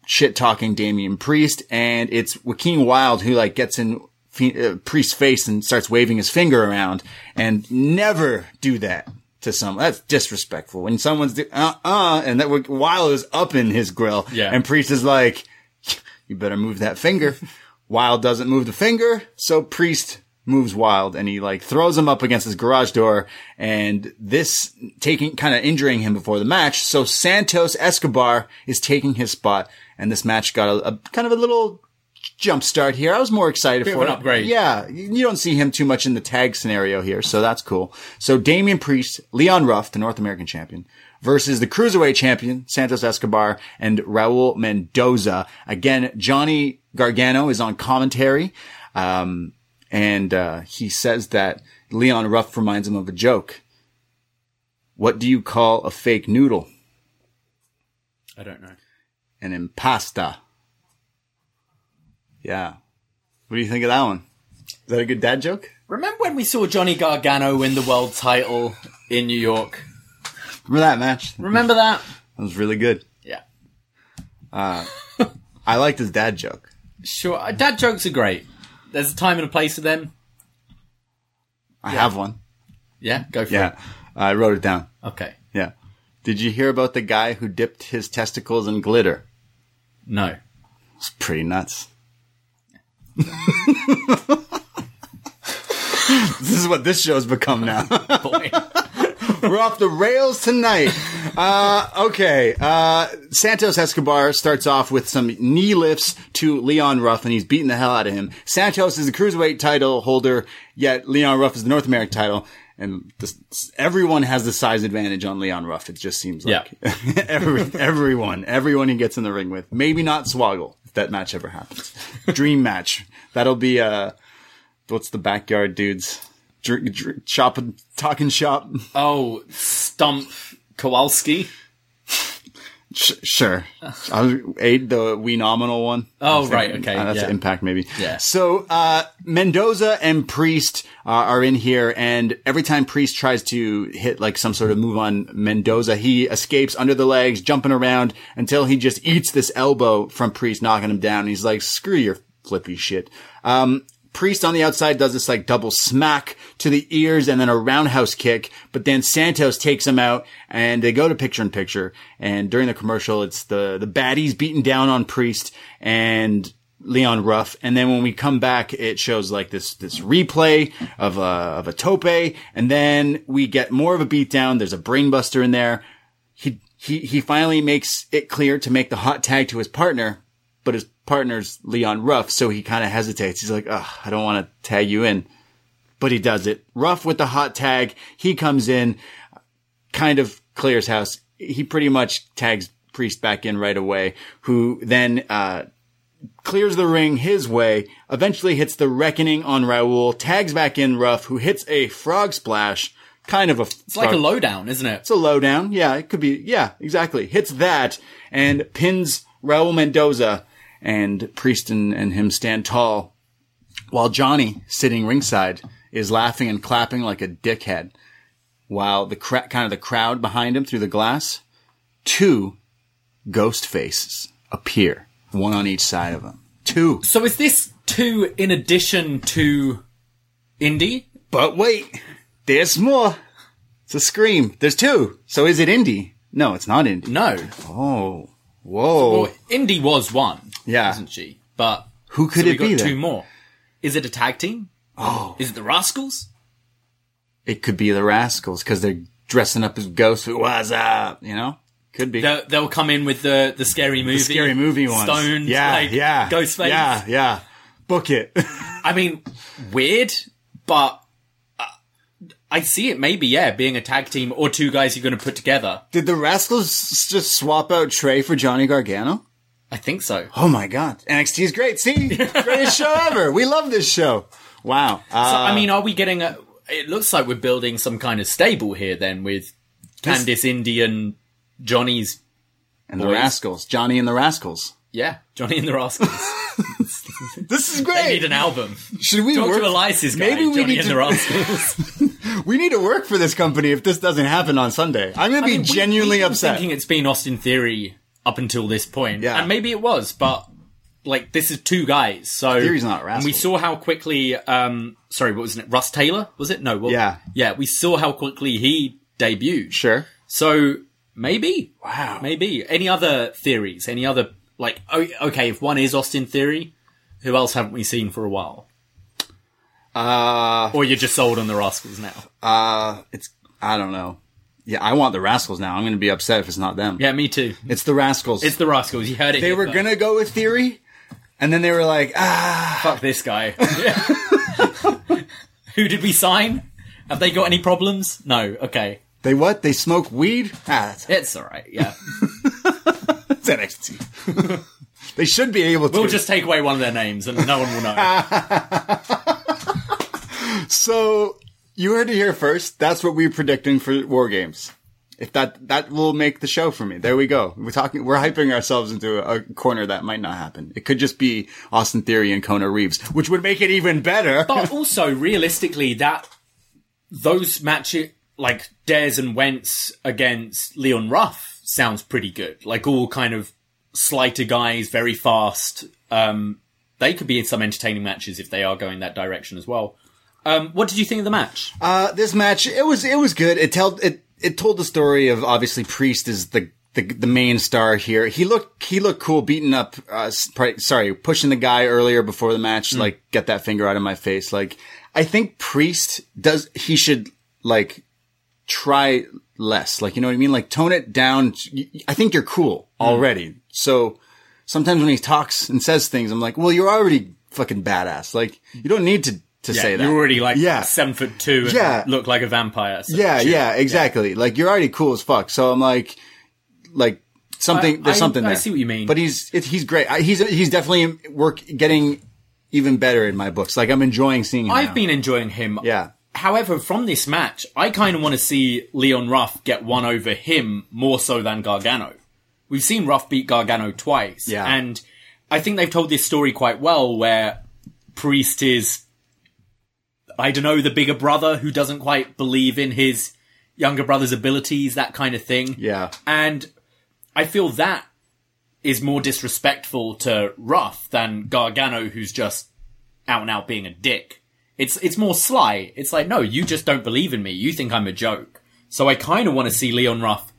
shit talking Damian Priest, and it's Joaquin Wilde who like gets in uh, Priest's face and starts waving his finger around, and never do that to someone. That's disrespectful. When someone's do- uh uh, and that Wilde is up in his grill, Yeah. and Priest is like, "You better move that finger." Wilde doesn't move the finger, so Priest moves Wilde and he like throws him up against his garage door and this taking kind of injuring him before the match. So Santos Escobar is taking his spot and this match got a, a kind of a little jump start here. I was more excited Bit for an it. upgrade. Yeah, you you don't see him too much in the tag scenario here, so that's cool. So Damian Priest, Leon Ruff, the North American champion, versus the cruiserweight champion Santos Escobar and Raul Mendoza. Again, Johnny Gargano is on commentary, um, and uh, he says that Leon Ruff reminds him of a joke. What do you call a fake noodle? I don't know. An impasta. Yeah. What do you think of that one? Is that a good dad joke? Remember when we saw Johnny Gargano win the world title in New York? Remember that match? Remember that? That was really good. Yeah. I liked his dad joke. Sure. Uh, Dad jokes are great. There's a time and a place for them. I have one. Yeah, go for Yeah. it. Yeah. I wrote it down. Okay. Yeah. Did you hear about the guy who dipped his testicles in glitter? No. It's pretty nuts. This is what this show's become now. Boy. We're off the rails tonight. Uh, okay. Uh, Santos Escobar starts off with some knee lifts to Leon Ruff, and he's beating the hell out of him. Santos is the cruiserweight title holder, yet Leon Ruff is the North American title. And this, everyone has the size advantage on Leon Ruff. It just seems like Every, everyone, everyone he gets in the ring with. Maybe not Swoggle that match ever happens. Dream match. That'll be uh, what's the backyard dudes? Dr- dr- shop, talking shop. Oh, Stump Kowalski. Sh- sure. I was eight, the we nominal one. Oh, right, okay, uh, that's yeah. Impact, maybe. Yeah. So, uh, Mendoza and Priest uh, are in here, and every time Priest tries to hit like some sort of move on Mendoza, he escapes under the legs, jumping around until he just eats this elbow from Priest, knocking him down. And He's like, screw your flippy shit. Um, Priest on the outside does this like double smack to the ears and then a roundhouse kick, but then Santos takes him out and they go to picture in picture. And during the commercial, it's the, the baddies beating down on Priest and Leon Ruff. And then when we come back, it shows like this, this replay of a, of a tope. And then we get more of a beatdown. There's a brainbuster in there. He, he, he finally makes it clear to make the hot tag to his partner, but his partner's Leon Ruff, so he kind of hesitates. He's like, Ugh, I don't want to tag you in. But he does it. Ruff with the hot tag. He comes in, kind of clears house. He pretty much tags Priest back in right away, who then, uh, clears the ring his way, eventually hits the reckoning on Raul, tags back in Ruff, who hits a frog splash, kind of a It's like a lowdown, isn't it? it's a lowdown. Yeah, it could be. Yeah, exactly. Hits that and pins Raul Mendoza and Priest and, and him stand tall while Johnny sitting ringside is laughing and clapping like a dickhead while the cra- kind of the crowd behind him through the glass, two ghost faces appear, one on each side of him. two. So is this two in addition to Indi? But wait, there's more. It's a scream. There's two. So is it Indi? No, it's not Indi. No. Oh, whoa. Well, Indi was one. Yeah. Isn't she? But Who could so we it got be? two more. Is it a tag team? Oh. Is it the Rascalz? It could be the Rascalz because they're dressing up as ghosts. What's up? You know, could be. They'll, they'll come in with the, the scary movie. The scary movie ones. Stoned. Yeah, like, yeah. Ghostface. Yeah, yeah. Book it. I mean, weird, but uh, I see it maybe, yeah, being a tag team or two guys you're going to put together. Did the Rascalz just swap out Trey for Johnny Gargano? I think so. Oh my god. NXT is great. See? Greatest show ever. We love this show. Wow. Uh, So, I mean, are we getting a. It looks like we're building some kind of stable here then with Candice Indi and Johnny's. and the. Rascalz. Johnny and the Rascalz. Yeah, Johnny and the Rascalz. This is they great. need an album. Should we Talk work? to Elias's guy, Maybe we Johnny need to- the Rascalz. We need to work for this company if this doesn't happen on Sunday. I'm going to be mean, genuinely been upset. Thinking it's been Austin Theory up until this point, Yeah. and maybe it was, but like this is two guys. So Theory's not And we saw how quickly. Um, sorry, what was it? Russ Taylor was it? No, what, Yeah. yeah. We saw how quickly he debuted. Sure. So maybe, Wow. maybe any other theories? Any other like? Oh, okay, if one is Austin Theory, who else haven't we seen for a while? Uh, Or you're just sold on the Rascalz now? uh, it's, I don't know. Yeah, I want the Rascalz now. I'm going to be upset if it's not them. Yeah, me too. It's the Rascalz. It's the Rascalz. You heard it. they were going to go with Theory, and then they were like, ah, fuck this guy. Who did we sign? Have they got any problems? No. Okay. they what? They smoke weed? Ah, that's, It's alright, yeah. that's NXT. they should be able to. We'll just take away one of their names and no one will know. So you heard it here first. That's what we're predicting for War Games. If that that will make the show for me. There we go. We're talking. We're hyping ourselves into a, a corner that might not happen. It could just be Austin Theory and Kona Reeves, which would make it even better. But also, realistically, that those matches, like Dez and Wentz against Leon Ruff, sounds pretty good. Like all kind of slighter guys, very fast. Um, they could be in some entertaining matches if they are going that direction as well. Um, what did you think of the match? Uh, this match, it was it was good. It told it it told the story of obviously Priest is the the, the main star here. He looked he looked cool beating up. Uh, sorry, pushing the guy earlier before the match. Like get that finger out of my face. Like I think Priest does. He should like try less. Like you know what I mean. Like tone it down. I think you're cool already. So sometimes when he talks and says things, I'm like, well, you're already fucking badass. Like you don't need to to say that. You're already like Yeah. seven foot two and Yeah. look like a vampire. so- Yeah, yeah, exactly. Like you're already cool as fuck. So I'm like, like something. I- there's I- something I there. see what you mean. But he's it, he's great. I, he's he's definitely work getting even better in my books. Like I'm enjoying seeing him. I've now. been enjoying him. Yeah. However, from this match, I kind of want to see Leon Ruff get one over him more so than Gargano. We've seen Ruff beat Gargano twice. Yeah. And I think they've told this story quite well where Priest is, I don't know, the bigger brother who doesn't quite believe in his younger brother's abilities, that kind of thing. Yeah. And I feel that is more disrespectful to Ruff than Gargano, who's just out and out being a dick. It's it's more sly. It's like, no, you just don't believe in me. You think I'm a joke. So I kind of want to see Leon Ruff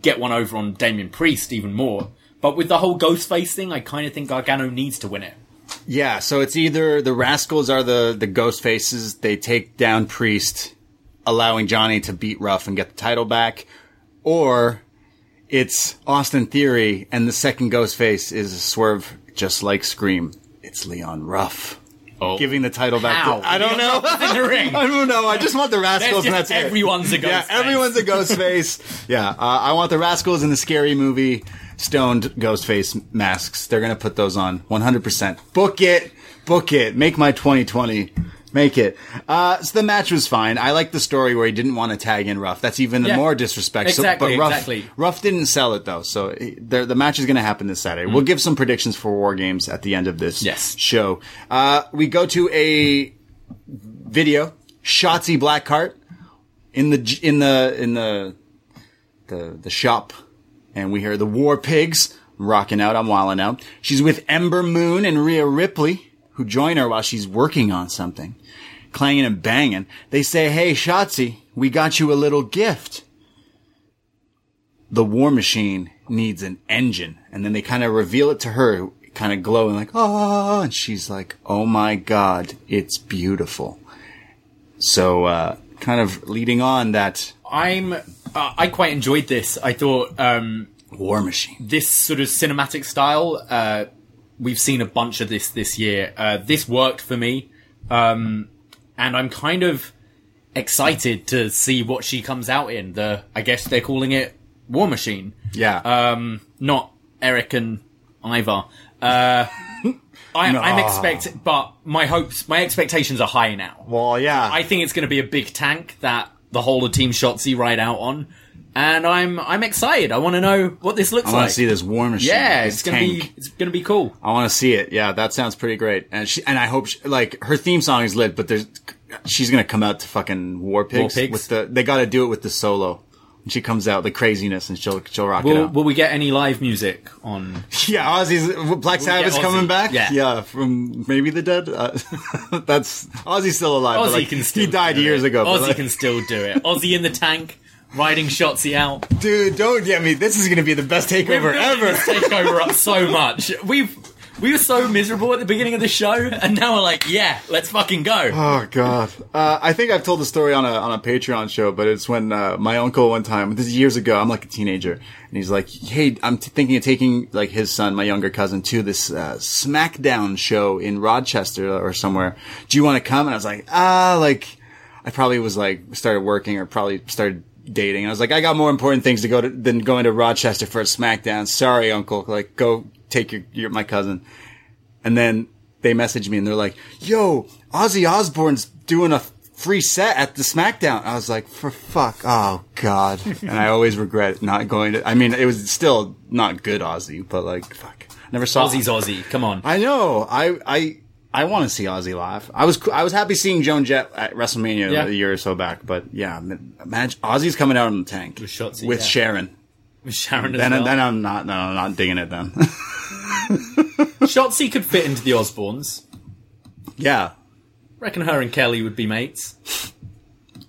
get one over on Damian Priest even more. But with the whole Ghostface thing, I kind of think Gargano needs to win it. Yeah. So it's either the Rascalz are the the ghost faces. They take down Priest, allowing Johnny to beat Ruff and get the title back, or it's Austin Theory and the second ghost face is a swerve just like Scream. It's Leon Ruff. Oh. Giving the title back How? to I don't know. in the ring. I don't know. I just want the Rascalz, and just that's it. everyone's a ghost face. Yeah, Ghostface. everyone's a ghost face. yeah, uh, I want the Rascalz in the scary movie stoned ghost face masks. They're gonna put those on 100. percent Book it, book it. Make my 2020. Make it. Uh, so the match was fine. I like the story where he didn't want to tag in Ruff. That's even Yeah. more disrespect. So- Exactly, but Ruff, exactly. Ruff didn't sell it though. So he- the, the match is going to happen this Saturday. We'll give some predictions for War Games at the end of this Mm. Yes. show. Uh, we go to a video. Shotzi Blackheart in the in the in the the the shop, and we hear the War Pigs rocking out. I'm wilding out. She's with Ember Moon and Rhea Ripley, who join her while she's working on something, clanging and banging. They say, "Hey, Shotzi, we got you a little gift." The War Machine needs an engine, and then they kind of reveal it to her, kind of glowing like, "Ah!" and she's like, "Oh my god, it's beautiful." So, uh, kind of leading on that I'm. Uh, I quite enjoyed this. I thought um, War Machine. this sort of cinematic style. Uh, we've seen a bunch of this this year. Uh, this worked for me, um, and I'm kind of excited to see what she comes out in. The I guess they're calling it War Machine. Yeah. um, not Erik and Ivar. Uh, I, I'm expecting, but my hopes, my expectations are high now. well, yeah. I think it's going to be a big tank that the whole of Team Shotzi ride out on, and I'm I'm excited. I want to know what this looks like. I want to see this War Machine. yeah, it's gonna tank. be it's gonna be cool. I want to see it. Yeah, that sounds pretty great. And she, and I hope she, like her theme song is lit, but there's she's gonna come out to fucking War Pigs, Pigs? with the. They got to do it with the solo. When she comes out, the craziness, and she'll she'll rock it out. Will we get any live music on? yeah, Ozzy's Black Sabbath's coming back. Yeah. yeah, from maybe the dead. Uh, that's Ozzy's still alive. but, Ozzy like, can still he died years it. ago. but, Ozzy like, can still do it. Ozzy in the tank, riding Shotzi out. dude, don't get me. This is gonna be the best takeover ever. this takeover up so much. We've we were so miserable at the beginning of the show, and now we're like, yeah, let's fucking go. Oh God! Uh, I think I've told the story on a on a Patreon show, but it's when uh, my uncle one time, this is years ago. I'm like a teenager, and he's like, "Hey, I'm t- thinking of taking like his son, my younger cousin, to this uh, SmackDown show in Rochester or somewhere. Do you want to come?" And I was like, "Ah, like I probably was like started working or probably started." Dating. I was like, I got more important things to go to than going to Rochester for a SmackDown. Sorry, Uncle. Like, go take your, your my cousin. And then they messaged me and they're like, yo, Ozzy Osbourne's doing a free set at the SmackDown. I was like, for fuck, oh god. and I always regret not going to, I mean, it was still not good Ozzy, but like, fuck. Never saw Ozzy's Ozzy. Come on. I know. I, I, I want to see Ozzy live. I was, I was happy seeing Joan Jett at WrestleMania Yeah. a year or so back, but yeah, imagine Ozzy's coming out in the tank With Shotzi, with yeah. Sharon. With Sharon Then, well. then I'm not, no, I'm not digging it then. Shotzi could fit into the Osbournes. yeah. Reckon her and Kelly would be mates.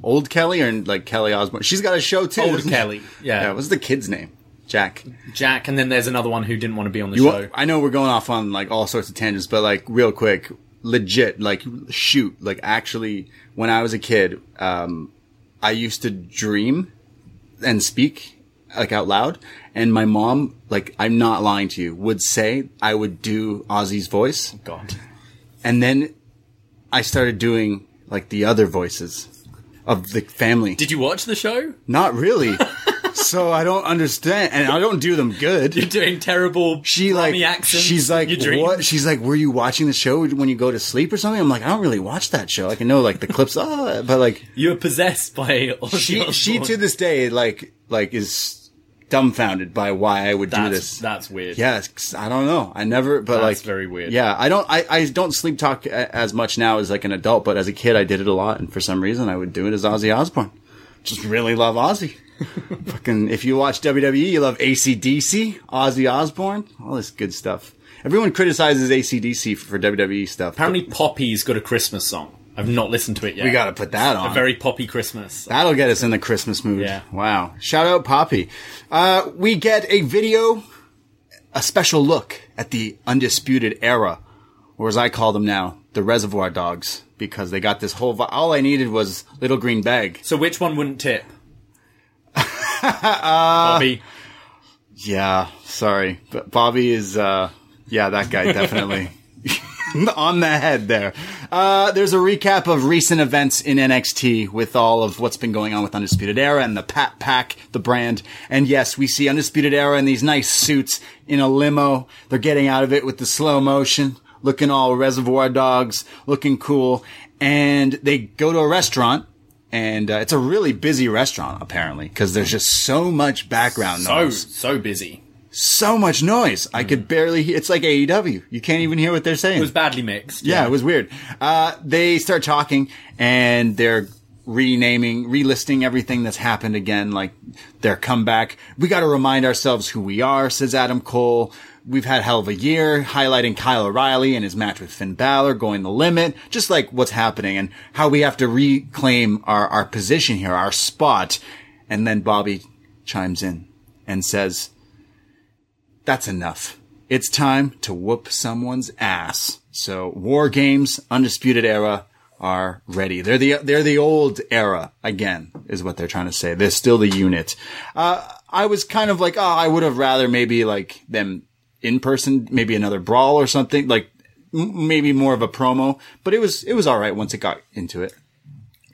Old Kelly or like Kelly Osbourne? She's got a show too. Old? Kelly, yeah. Yeah. What's the kid's name? Jack. Jack, and then there's another one who didn't want to be on the You show. wa- I know we're going off on like all sorts of tangents, but like real quick, legit, like shoot, like actually, when I was a kid, um, I used to dream and speak like out loud, and my mom, like I'm not lying to you, would say I would do Ozzy's voice, God. and then I started doing like the other voices of the family. Did you watch the show? Not really. so I don't understand, and I don't do them good. You're doing terrible she like accents. she's like what? She's like were you watching the show when you go to sleep or something? I'm like i don't really watch that show. I can know like the clips. Oh, but like You're possessed by she she to this day like like is dumbfounded by why i would do this. that's weird. yeah i don't know. I never but That's like very weird. yeah i don't I, I don't sleep talk a- as much now as like an adult but as a kid i did it a lot and for some reason i would do it as ozzy osbourne. Just really love ozzy Fucking, if you watch WWE, you love ACDC, Ozzy Osbourne, all this good stuff. Everyone criticizes ACDC for WWE stuff. Apparently, Poppy's got a Christmas song. I've not listened to it yet. we gotta put that on. a very poppy Christmas. That'll get us in the Christmas mood. Yeah. Wow. Shout out Poppy. Uh, we get a video, a special look at the Undisputed Era, or as I call them now, the Reservoir Dogs, because they got this whole, vi- all I needed was Little Green Bag. So, which one wouldn't tip? Uh, Bobby. Yeah, sorry. But Bobby is, uh, yeah, that guy definitely. on the head there. Uh, there's a recap of recent events in NXT with all of what's been going on with Undisputed Era and the Pat Pack, the brand. And yes, we see Undisputed Era in these nice suits in a limo. They're getting out of it with the slow motion, looking all reservoir dogs, looking cool. And they go to a restaurant. And uh, it's a really busy restaurant, apparently, because there's just so much background So, noise so so busy. so much noise. I could barely hear. It's like AEW. You can't even hear what they're saying. It was badly mixed. yeah, it was weird. Uh, they start talking and they're renaming, relisting everything that's happened again, like their comeback. We got to remind ourselves who we are, says Adam Cole. We've had hell of a year, highlighting Kyle O'Reilly and his match with Finn Balor, going the limit, just like what's happening and how we have to reclaim our, our position here, our spot. And then Bobby chimes in and says, that's enough. It's time to whoop someone's ass. So War Games, Undisputed Era are ready. They're the, they're the old era again, is what they're trying to say. They're still the unit. Uh, I was kind of like, oh, I would have rather maybe like them in person, maybe another brawl or something, like m- maybe more of a promo, but it was, it was all right once it got into it.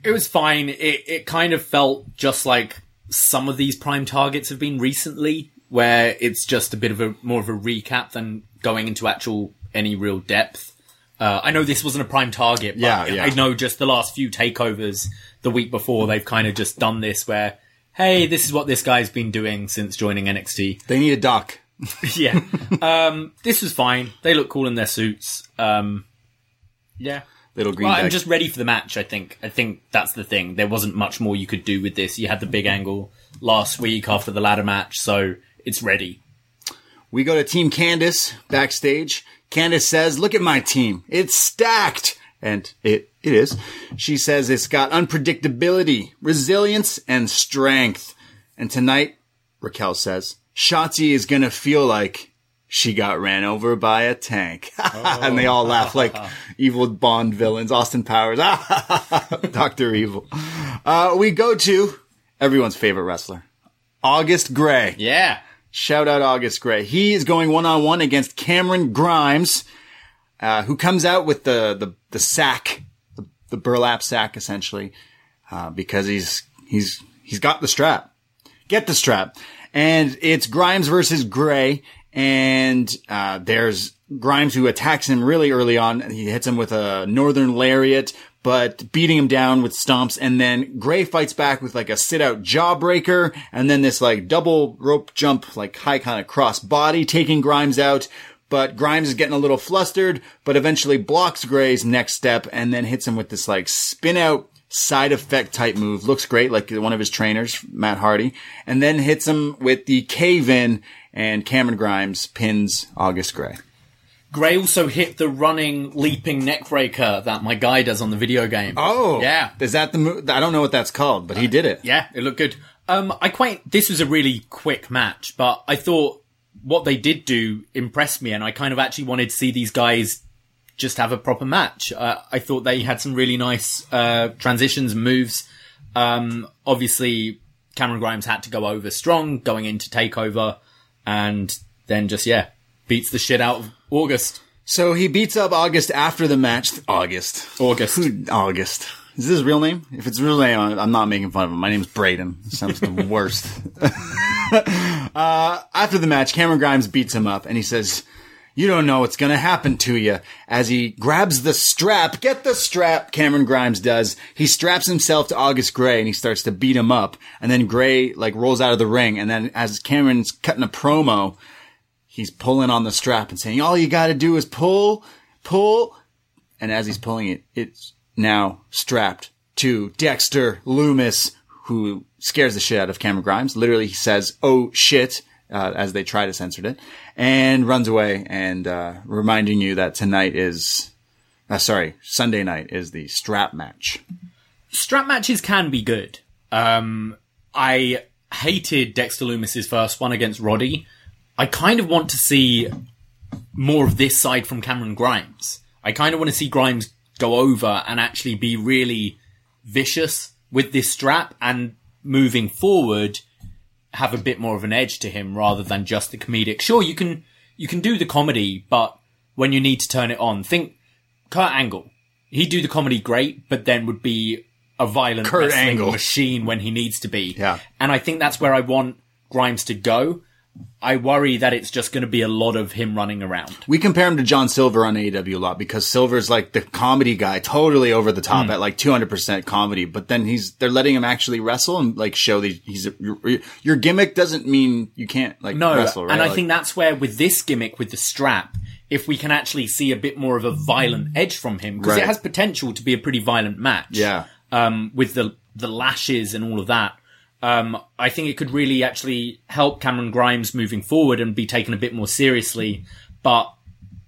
It was fine. It it kind of felt just like some of these prime targets have been recently, where it's just a bit of a more of a recap than going into actual any real depth. Uh, I know this wasn't a prime target, but Yeah, yeah. I know just the last few takeovers the week before they've kind of just done this where, hey, this is what this guy's been doing since joining NXT. They need a doc. yeah. Um, this was fine. They look cool in their suits. Um, yeah. Little green Well, I'm just ready for the match. I think. I think that's the thing. There wasn't much more you could do with this. You had the big angle last week after the ladder match, so it's ready. We go to Team Candice backstage. Candice says, look at my team. It's stacked. And it, it is. She says it's got unpredictability, resilience, and strength. And tonight, Raquel says, Shotzi is gonna feel like she got ran over by a tank. and they all laugh like evil Bond villains, Austin Powers, Dr. Evil. Uh, we go to everyone's favorite wrestler, August Grey. Yeah. Shout out August Grey. He is going one on one against Cameron Grimes, uh, who comes out with the, the, the sack, the, the burlap sack essentially, uh, because he's, he's, he's got the strap. Get the strap. And it's Grimes versus Grey. And, uh, there's Grimes who attacks him really early on. He hits him with a northern lariat, but beating him down with stomps. And then Grey fights back with like a sit out jawbreaker and then this like double rope jump, like high kind of cross body taking Grimes out. But Grimes is getting a little flustered, but eventually blocks Grey's next step and then hits him with this like spin out side effect type move. Looks great, like one of his trainers, Matt Hardy, and then hits him with the cave in and Cameron Grimes pins August Grey. Grey also hit the running, leaping neckbreaker that my guy does on the video game. Oh, Yeah. Is that the move? I don't know what that's called, but he did it. Yeah, it looked good. Um, I quite, this was a really quick match, but I thought what they did do impressed me and I kind of actually wanted to see these guys just have a proper match. Uh, I thought they had some really nice, uh, transitions, moves. Um, obviously Cameron Grimes had to go over strong going into takeover and then just, yeah, beats the shit out of August. So he beats up August after the match. August. August. August. Is this his real name? If it's real name, I'm I'm not making fun of him. My name's Braden. It sounds the worst. uh, after the match, Cameron Grimes beats him up and he says, you don't know what's gonna happen to you. As he grabs the strap, get the strap, Cameron Grimes does. He straps himself to August Grey and he starts to beat him up. And then Grey, like, rolls out of the ring. And then as Cameron's cutting a promo, he's pulling on the strap and saying, all you gotta do is pull, pull. And as he's pulling it, it's now strapped to Dexter Lumis, who scares the shit out of Cameron Grimes. Literally, he says, oh shit, uh, as they try to censor it, and runs away and, uh, reminding you that tonight is, uh, sorry, Sunday night is the strap match. strap matches can be good. Um, I hated Dexter Lumis's first one against Roddy. I kind of want to see more of this side from Cameron Grimes. I kind of want to see Grimes go over and actually be really vicious with this strap and moving forward have a bit more of an edge to him rather than just the comedic. Sure, you can you can do the comedy, but when you need to turn it on, think Kurt Angle. He'd do the comedy great, but then would be a violent Kurt wrestling Angle. machine when he needs to be. Yeah. And I think that's where I want Grimes to go. I worry that it's just going to be a lot of him running around. We compare him to John Silver on AEW a lot because Silver's like the comedy guy, totally over the top at like 200% comedy, but then he's, they're letting him actually wrestle and like show that he's, a, your, your gimmick doesn't mean you can't like No, wrestle, right? and I Like- think that's where with this gimmick with the strap, if we can actually see a bit more of a violent edge from him, because Right. it has potential to be a pretty violent match. Yeah. um, with the the lashes and all of that. Um, I think it could really actually help Cameron Grimes moving forward and be taken a bit more seriously. But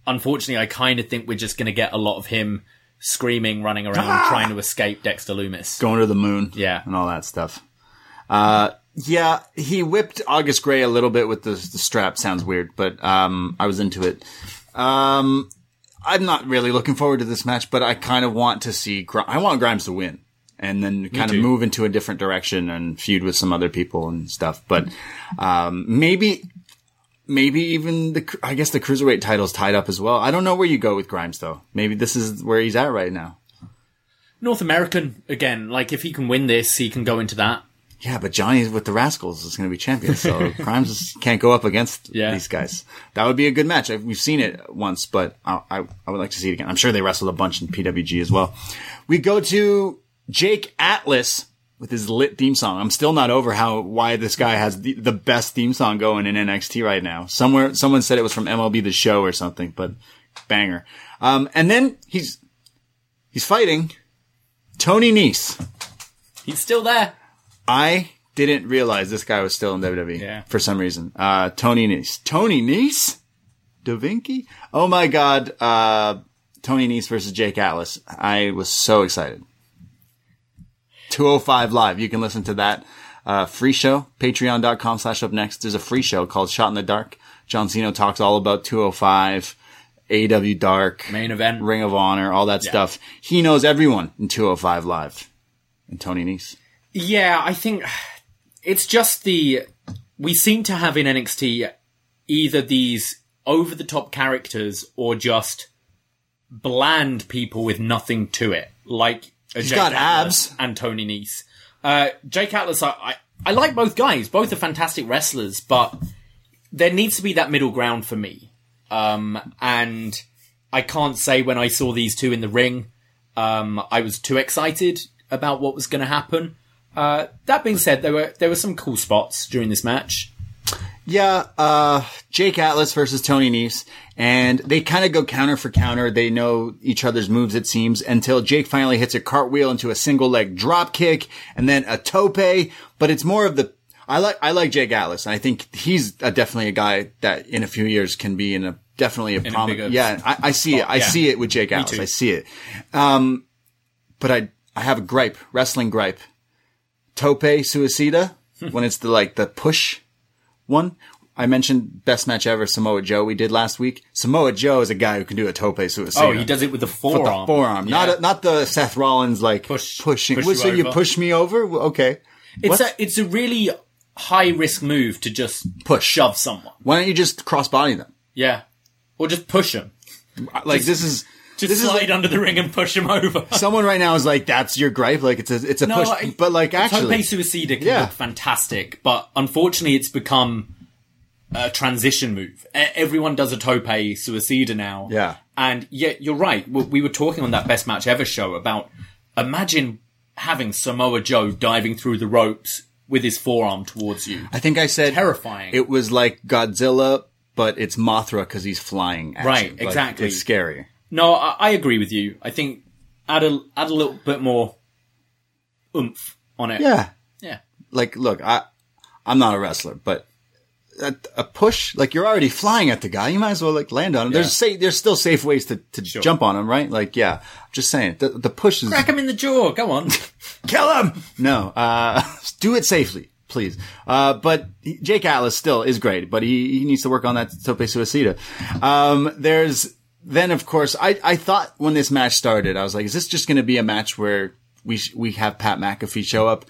unfortunately, I kind of think we're just going to get a lot of him screaming, running around, trying to escape Dexter Lumis. Going to the moon. Yeah. And all that stuff. Uh, yeah, he whipped August Grey a little bit with the, the strap. Sounds weird, but, um, I was into it. Um, I'm not really looking forward to this match, but I kind of want to see, Gr- I want Grimes to win and then kind of move into a different direction and feud with some other people and stuff. But, um, maybe, maybe even the, I guess the cruiserweight title's tied up as well. I don't know where you go with Grimes though. Maybe this is where he's at right now. North American again. Like if he can win this, he can go into that. Yeah, but Johnny with the Rascalz is going to be champion, so Grimes can't go up against Yeah. these guys. That would be a good match. We've seen it once, but I, I, I would like to see it again. I'm sure they wrestled a bunch in PWG as well. We go to Jake Atlas with his lit theme song. I'm still not over how why this guy has the, the best theme song going in NXT right now. Somewhere, someone said it was from MLB The Show or something, but banger. Um, and then he's he's fighting Tony Nese. He's still there. I didn't realize this guy was still in WWE Yeah. for some reason. Uh, Tony Nese. Tony Nese? Da Vinci? Oh my god, uh, Tony Nese versus Jake Atlas. I was so excited. 205 Live. You can listen to that. Uh, free show. Patreon.com slash up next. There's a free show called Shot in the Dark. John Cena talks all about 205, AEW Dark, Main event. Ring of Honor, all that stuff. He knows everyone in 205 Live. And Tony Nese. Yeah, I think it's just the we seem to have in NXT either these over the top characters or just bland people with nothing to it, like a Jake got Atlas abs. and Tony Nese. Uh, Jake Atlas, I, I I like both guys. Both are fantastic wrestlers, but there needs to be that middle ground for me. Um, and I can't say when I saw these two in the ring, um, I was too excited about what was going to happen. Uh, that being said, there were there were some cool spots during this match. Yeah, uh, Jake Atlas versus Tony Nese, and they kind of go counter for counter. They know each other's moves, it seems, until Jake finally hits a cartwheel into a single leg drop kick and then a tope. But it's more of the I like I like Jake Atlas, and I think he's a, definitely a guy that in a few years can be in a definitely a prominent. Yeah, I, I see it. I yeah. see it with Jake Atlas. I see it. Um, but I I have a gripe, wrestling gripe. Tope Suicida when it's the like the push one. I mentioned best match ever Samoa Joe we did last week. Samoa Joe is a guy who can do a tope suicide. Oh, he does it with the forearm. With the forearm, Yeah. not not the Seth Rollins like Push- pushing. push you so you push me over? Okay, It's What? a it's a really high risk move to just Push. shove someone. why don't you just cross body them? Yeah, or just push them. Like this is Just this is slide like, under the ring and push him over. someone right now is like that's your gripe. Like it's a it's a push, I- but like actually, Tope Suicida can Yeah. look fantastic, but unfortunately, it's become a transition move. Everyone does a Tope Suicida now. Yeah. and yet you're right. We we were talking on that Best Match Ever show about imagine having Samoa Joe diving through the ropes with his forearm towards you. I think I said Terrifying. It was like Godzilla, but it's Mothra because he's flying. At Right, you. Like, exactly. It's scary. No, I, I agree with you. I think add a add a little bit more oomph on it. Yeah. yeah. Like, look, I I'm not a wrestler, but a, a push, like you're already flying at the guy. You might as well like land on him. There's sa- there's still safe ways to, to jump on him, right? Like, yeah. Just saying the the push is Crack him in the jaw. Go on. kill him. No, uh, do it safely, please. Uh, but Jake Atlas still is great, but he, he needs to work on that tope suicida. Um, there's then, of course, I, I thought when this match started, I was like, is this just going to be a match where we, sh- we have Pat McAfee show up?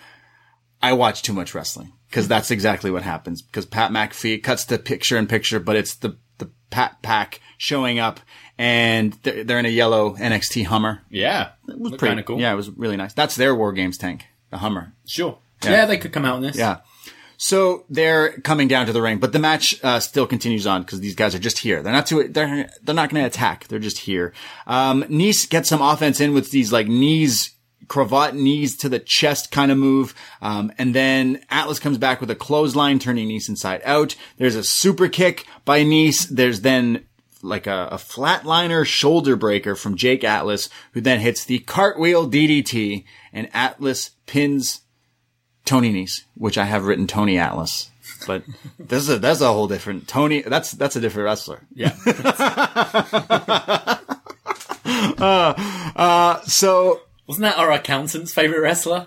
I watch too much wrestling because that's exactly what happens because Pat McAfee cuts to picture in picture, but it's the, the Pat pack showing up and they're, they're in a yellow NXT Hummer. yeah, It was pretty cool. Yeah, it was really nice. That's their War Games tank, the Hummer. Sure. Yeah. they could come out in this. Yeah. So they're coming down to the ring, but the match uh, still continues on because these guys are just here. They're not too. They're they're not going to attack. They're just here. Um, Nese gets some offense in with these like knees, cravat knees to the chest kind of move, um, and then Atlas comes back with a clothesline, turning Nese inside out. There's a super kick by Nese. There's then like a, a flatliner shoulder breaker from Jake Atlas, who then hits the cartwheel DDT, and Atlas pins Tony Nese, which I have written Tony Atlas. But this is a, that's a whole different Tony. That's that's a different wrestler. Yeah. So Wasn't that our accountant's favorite wrestler?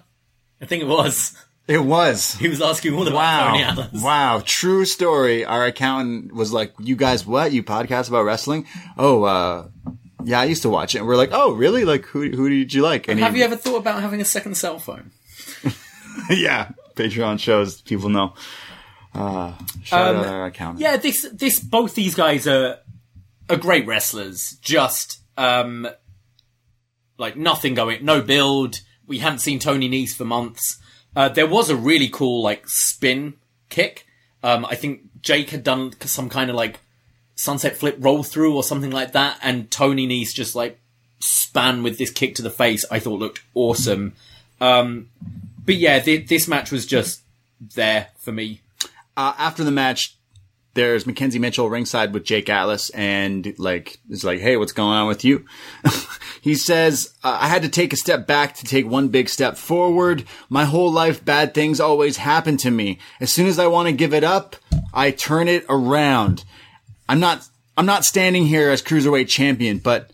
I think it was. it was. He was asking all about Wow. Tony Atlas. Wow. True story. Our accountant was like, you guys, what? You podcast about wrestling? Oh, uh, yeah, I used to watch it. And we're like, oh, really? Like, who, who did you like? And Have he- you ever thought about having a second cell phone? yeah. Patreon shows people know. Uh, shout Um, out our accountant. Yeah, this this both these guys are are great wrestlers. Just um like nothing going, no build. We hadn't seen Tony Nese for months. Uh, there was a really cool like spin kick. Um, I think Jake had done some kind of like sunset flip roll through or something like that, and Tony Nese just like span with this kick to the face. I thought looked awesome. Um, but yeah, th- this match was just there for me. uh, after the match, there's Mackenzie Mitchell ringside with Jake Atlas, and like is like, "Hey, what's going on with you?" he says, "I had to take a step back to take one big step forward. My whole life, bad things always happen to me. As soon as I want to give it up, I turn it around. I'm not, I'm not standing here as cruiserweight champion, but."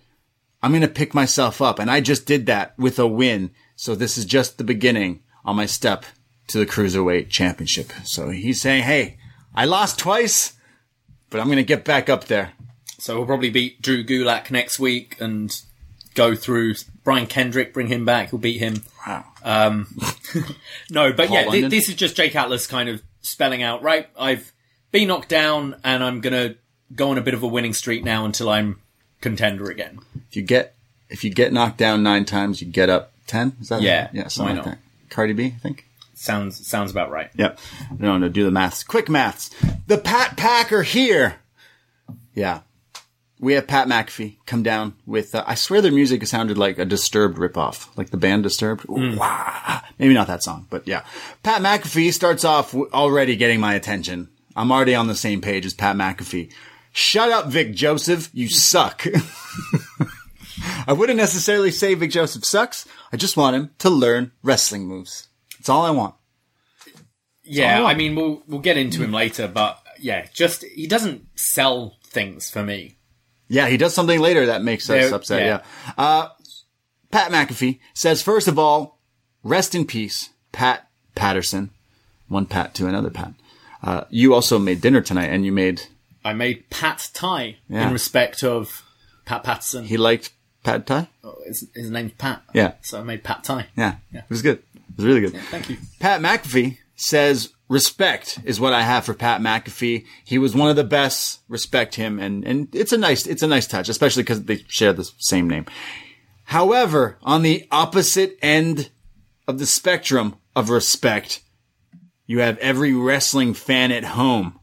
I'm going to pick myself up. And I just did that with a win. So this is just the beginning on my step to the Cruiserweight Championship. So he's saying, Hey, I lost twice, but I'm going to get back up there. So we'll probably beat Drew Gulak next week and go through Brian Kendrick, bring him back. We'll beat him. Wow. Um, no, but yeah, th- this is just Jake Atlas kind of spelling out, right? I've been knocked down and I'm going to go on a bit of a winning streak now until I'm contender again. If you get, if you get knocked down nine times, you get up 10. Is that Yeah, right? Yeah. Something why like that. Cardi B, I think. Sounds sounds about right. Yep. No, no, do the maths. Quick maths. The Pat Packer here. Yeah. We have Pat McAfee come down with, uh, I swear their music sounded like a Disturbed ripoff, like the band Disturbed. Ooh, wah. Maybe not that song, but yeah. Pat McAfee starts off already getting my attention. I'm already on the same page as Pat McAfee. Shut up, Vic Joseph. You suck. I wouldn't necessarily say Vic Joseph sucks. I just want him to learn wrestling moves. That's all I want. Yeah, all I I mean we'll we'll get into him later, but yeah, just he doesn't sell things for me. Yeah, he does something later that makes us There- upset. yeah. Yeah. Uh, Pat McAfee says, first of all, rest in peace, Pat Patterson. One Pat to another Pat. Uh, you also made dinner tonight and you made, I made Pat Thai Yeah. in respect of Pat Patterson. he liked Pat Thai? his, his name's Pat. Yeah. So I made Pat Thai. Yeah. Yeah. It was good. It was really good. Thank you. Pat McAfee says respect is what I have for Pat McAfee. He was one of the best. Respect him, and and it's a nice it's a nice touch, especially because they share the same name. However, on the opposite end of the spectrum of respect, you have every wrestling fan at home,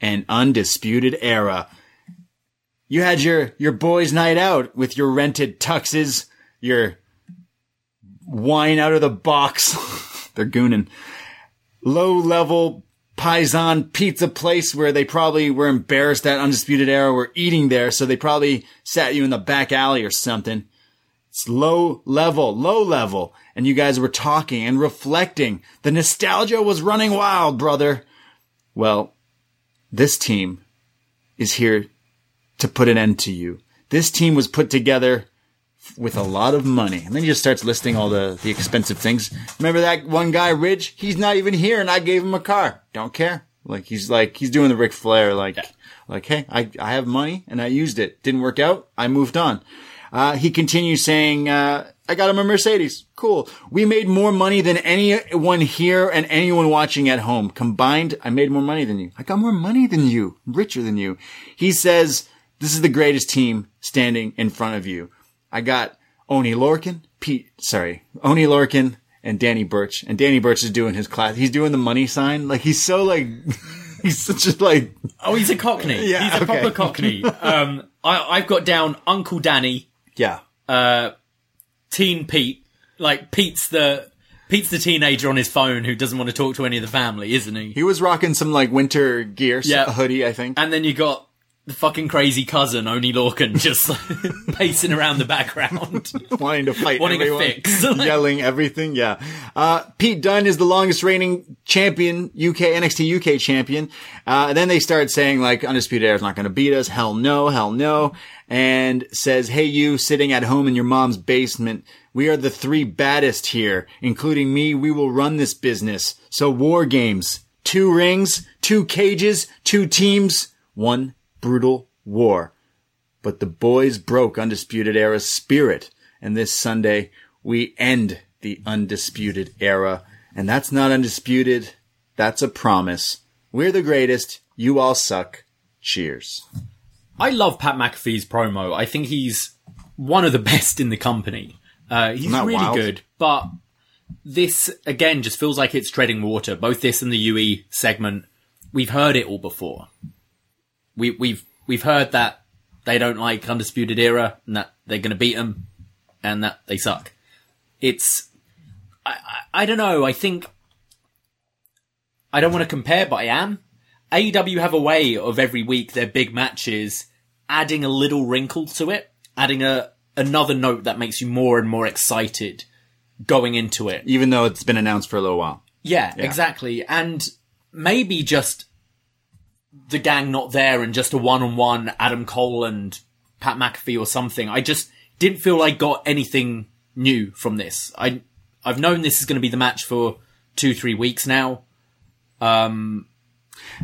an undisputed era. You had your your boys' night out with your rented tuxes, your wine out of the box. They're gooning. Low level Paisan pizza place where they probably were embarrassed that Undisputed Era were eating there, so they probably sat you in the back alley or something. It's low level, low level. And you guys were talking and reflecting. The nostalgia was running wild, brother. Well, this team is here to put an end to you. This team was put together with a lot of money. And then he just starts listing all the, the expensive things. Remember that one guy, Ridge? He's not even here and I gave him a car. Don't care. Like he's like, he's doing the Ric Flair, like, like, hey, I, I have money and I used it. Didn't work out. I moved on. Uh, he continues saying, uh, I got him a Mercedes. Cool. We made more money than anyone here and anyone watching at home. Combined, I made more money than you. I got more money than you. I'm richer than you. He says, this is the greatest team standing in front of you. I got Oney Lorcan, Pete, sorry, Oney Lorcan and Danny Burch. And Danny Burch is doing his class. He's doing the money sign. Like he's so like, he's such a like, Oh, he's a Cockney. Yeah, he's a okay. proper Cockney. um, I, I've got down Uncle Danny, yeah. Teen Pete. Like Pete's the Pete's the teenager on his phone who doesn't want to talk to any of the family, isn't he? He was rocking some like winter gear, Yeah. a hoodie, I think. And then you got the fucking crazy cousin, Oney Lorcan, just pacing around the background. wanting to fight Wanting a everyone, fix. yelling everything. Yeah. Uh, Pete Dunne is the longest reigning champion, UK, NXT UK champion. Uh, and then they started saying like, Undisputed Era is not going to beat us. Hell no, hell no. And says, hey, you sitting at home in your mom's basement. We are the three baddest here, including me. We will run this business. So war games, two rings, two cages, two teams, one brutal war but the boys broke Undisputed Era's spirit. And this Sunday, we end the Undisputed Era. And that's not undisputed. That's a promise. We're the greatest. You all suck. Cheers. I love Pat McAfee's promo. I think he's one of the best in the company. Uh, he's really wild? good, but this again just feels like it's treading water. Both this and the UE segment, we've heard it all before. We, we've we've heard that they don't like Undisputed Era and that they're going to beat them and that they suck. It's I, I I don't know. I think I don't want to compare, but I am. AEW have a way of every week their big matches adding a little wrinkle to it, adding a another note that makes you more and more excited going into it. Even though it's been announced for a little while. Yeah, exactly. And maybe just the gang not there and just a one on one Adam Cole and Pat McAfee or something. I just didn't feel I got anything new from this. I I've known this is going to be the match for two three weeks now. Um,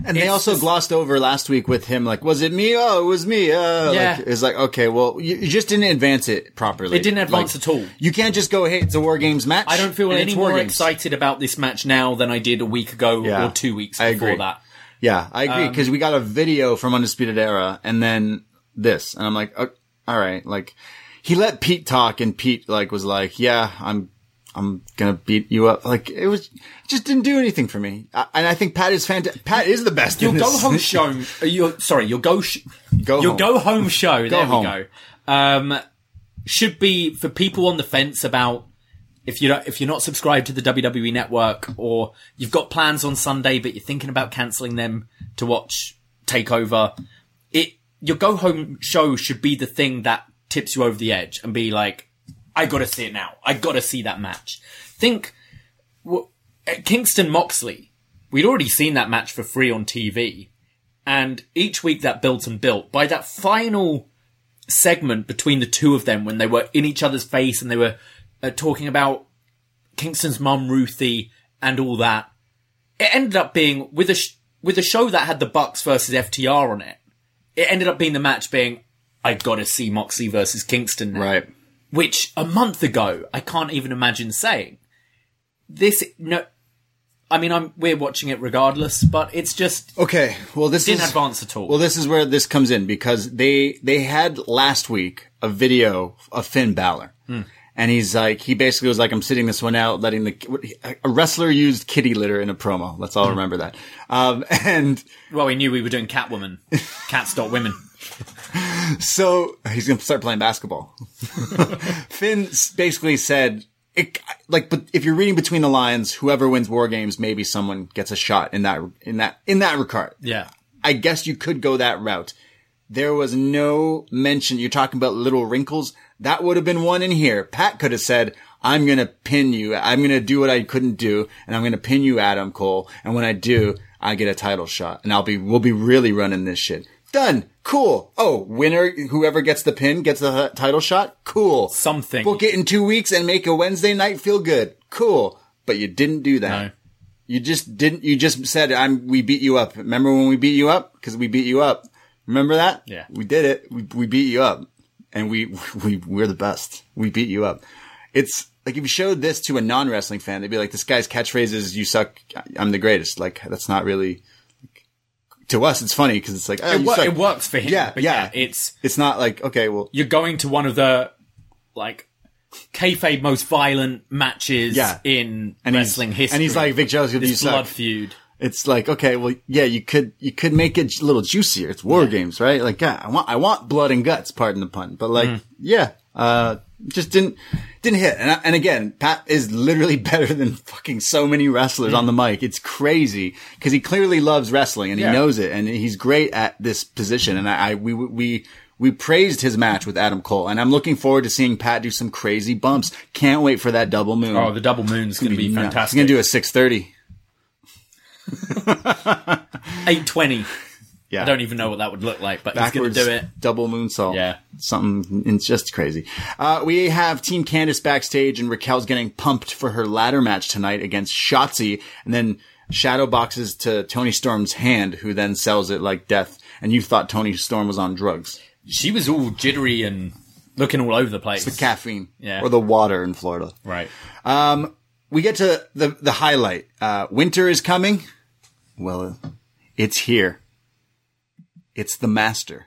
And they also just- glossed over last week with him, like, was it me? Oh, it was me. Uh, Yeah. like, it's like, okay, well, you, you just didn't advance it properly. It didn't advance Like, at all. You can't just go, hey, it's a War Games match. I don't feel any more Games. excited about this match now than I did a week ago Yeah, or two weeks I before that. Yeah, I agree Um, because we got a video from Undisputed Era and then this, and I'm like, oh, all right, like he let Pete talk, and Pete like was like, yeah, I'm, I'm gonna beat you up. Like it was, it just didn't do anything for me. I, and I think Pat is fantastic. Pat is the best. Your go home show, uh, your sorry, your go sh- Go your home. go home show. there home. we go. Um, should be for people on the fence about if you don't, if you're not subscribed to the WWE Network or you've got plans on Sunday but you're thinking about cancelling them to watch Takeover. It your go home show should be the thing that tips you over the edge and be like, I got to see it now. I got to see that match. Think w- at Kingston Moxley. We'd already seen that match for free on TV. And each week that built and built. By that final segment between the two of them when they were in each other's face and they were uh, talking about Kingston's mum Ruthie and all that, it ended up being with a sh- with a show that had the Bucks versus FTR on it. It ended up being the match being I got to see Moxley versus Kingston now right. which a month ago I can't even imagine saying. This no, I mean I'm we're watching it regardless, but it's just Okay, well this didn't is advance at all. Well, this is where this comes in because they they had last week a video of Finn Balor, and he's like he basically was like I'm sitting this one out, letting the a wrestler used kitty litter in a promo. Let's all remember that. Um, and well, we knew we were doing Catwoman, Cat Stop Women. so he's gonna start playing basketball. Finn basically said. It, like, but if you're reading between the lines, whoever wins war games, maybe someone gets a shot in that, in that, in that regard. Yeah, I guess you could go that route. There was no mention. You're talking about little wrinkles. That would have been one in here. Pat could have said, I'm going to pin you. I'm going to do what I couldn't do and I'm going to pin you, Adam Cole. And when I do, I get a title shot and I'll be, we'll be really running this shit. Done. Cool. Oh, winner, whoever gets the pin gets the h- title shot. Cool. Something. Book it in two weeks and make a Wednesday night feel good. Cool. But you didn't do that. No. You just didn't. You just said, "I'm." We beat you up. Remember when we beat you up? Because we beat you up. Remember that? Yeah. We did it. We we beat you up, and we we we're the best. We beat you up. It's like if you showed this to a non wrestling fan, they'd be like, "This guy's catchphrase is you suck. I'm the greatest." Like that's not really. To us, it's funny because it's like oh, it, you wo- suck. it works for him. Yeah, but yeah. it's It's not like okay, well, you're going to one of the like kayfabe most violent matches Yeah. in and wrestling history. and he's like Vic Joseph, you this blood feud. It's like okay well yeah you could you could make it a little juicier it's war games right like yeah i want i want blood and guts pardon the pun but like Mm. yeah uh just didn't didn't hit. And, and again, Pat is literally better than fucking so many wrestlers on the mic. It's crazy because he clearly loves wrestling and Yeah. he knows it, and he's great at this position. And I, I we we. We praised his match with Adam Cole, and I'm looking forward to seeing Pat do some crazy bumps. Can't wait for that double moon. Oh, the double moon's going to be nuts. fantastic. He's gonna do a 630. 820. Yeah, I don't even know what that would look like, but he's backwards going to do it. double moonsault. Yeah. something. It's just crazy. Uh, we have Team Candice backstage, and Raquel's getting pumped for her ladder match tonight against Shotzi, and then shadow boxes to Toni Storm's hand, who then sells it like death. And you thought Toni Storm was on drugs? She was all jittery and looking all over the place. The caffeine, Yeah. or the water in Florida. right. we get to the the highlight. Uh, winter is coming. Well, it's here. It's the master.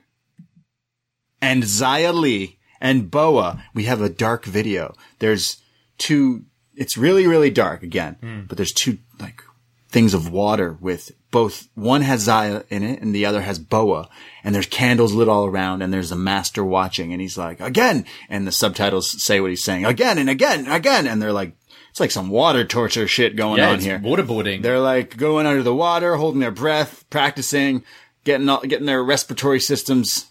And Xia Li and Boa. We have a dark video. There's two. It's really really dark again, hmm. but there's two like things of water with both. One has Xia in it, and the other has Boa. And there's candles lit all around, and there's a master watching, and he's like again. And the subtitles say what he's saying again and again and again, and they're like. It's like some water torture shit going Yeah, on it's here. waterboarding. They're like going under the water, holding their breath, practicing, getting all, getting their respiratory systems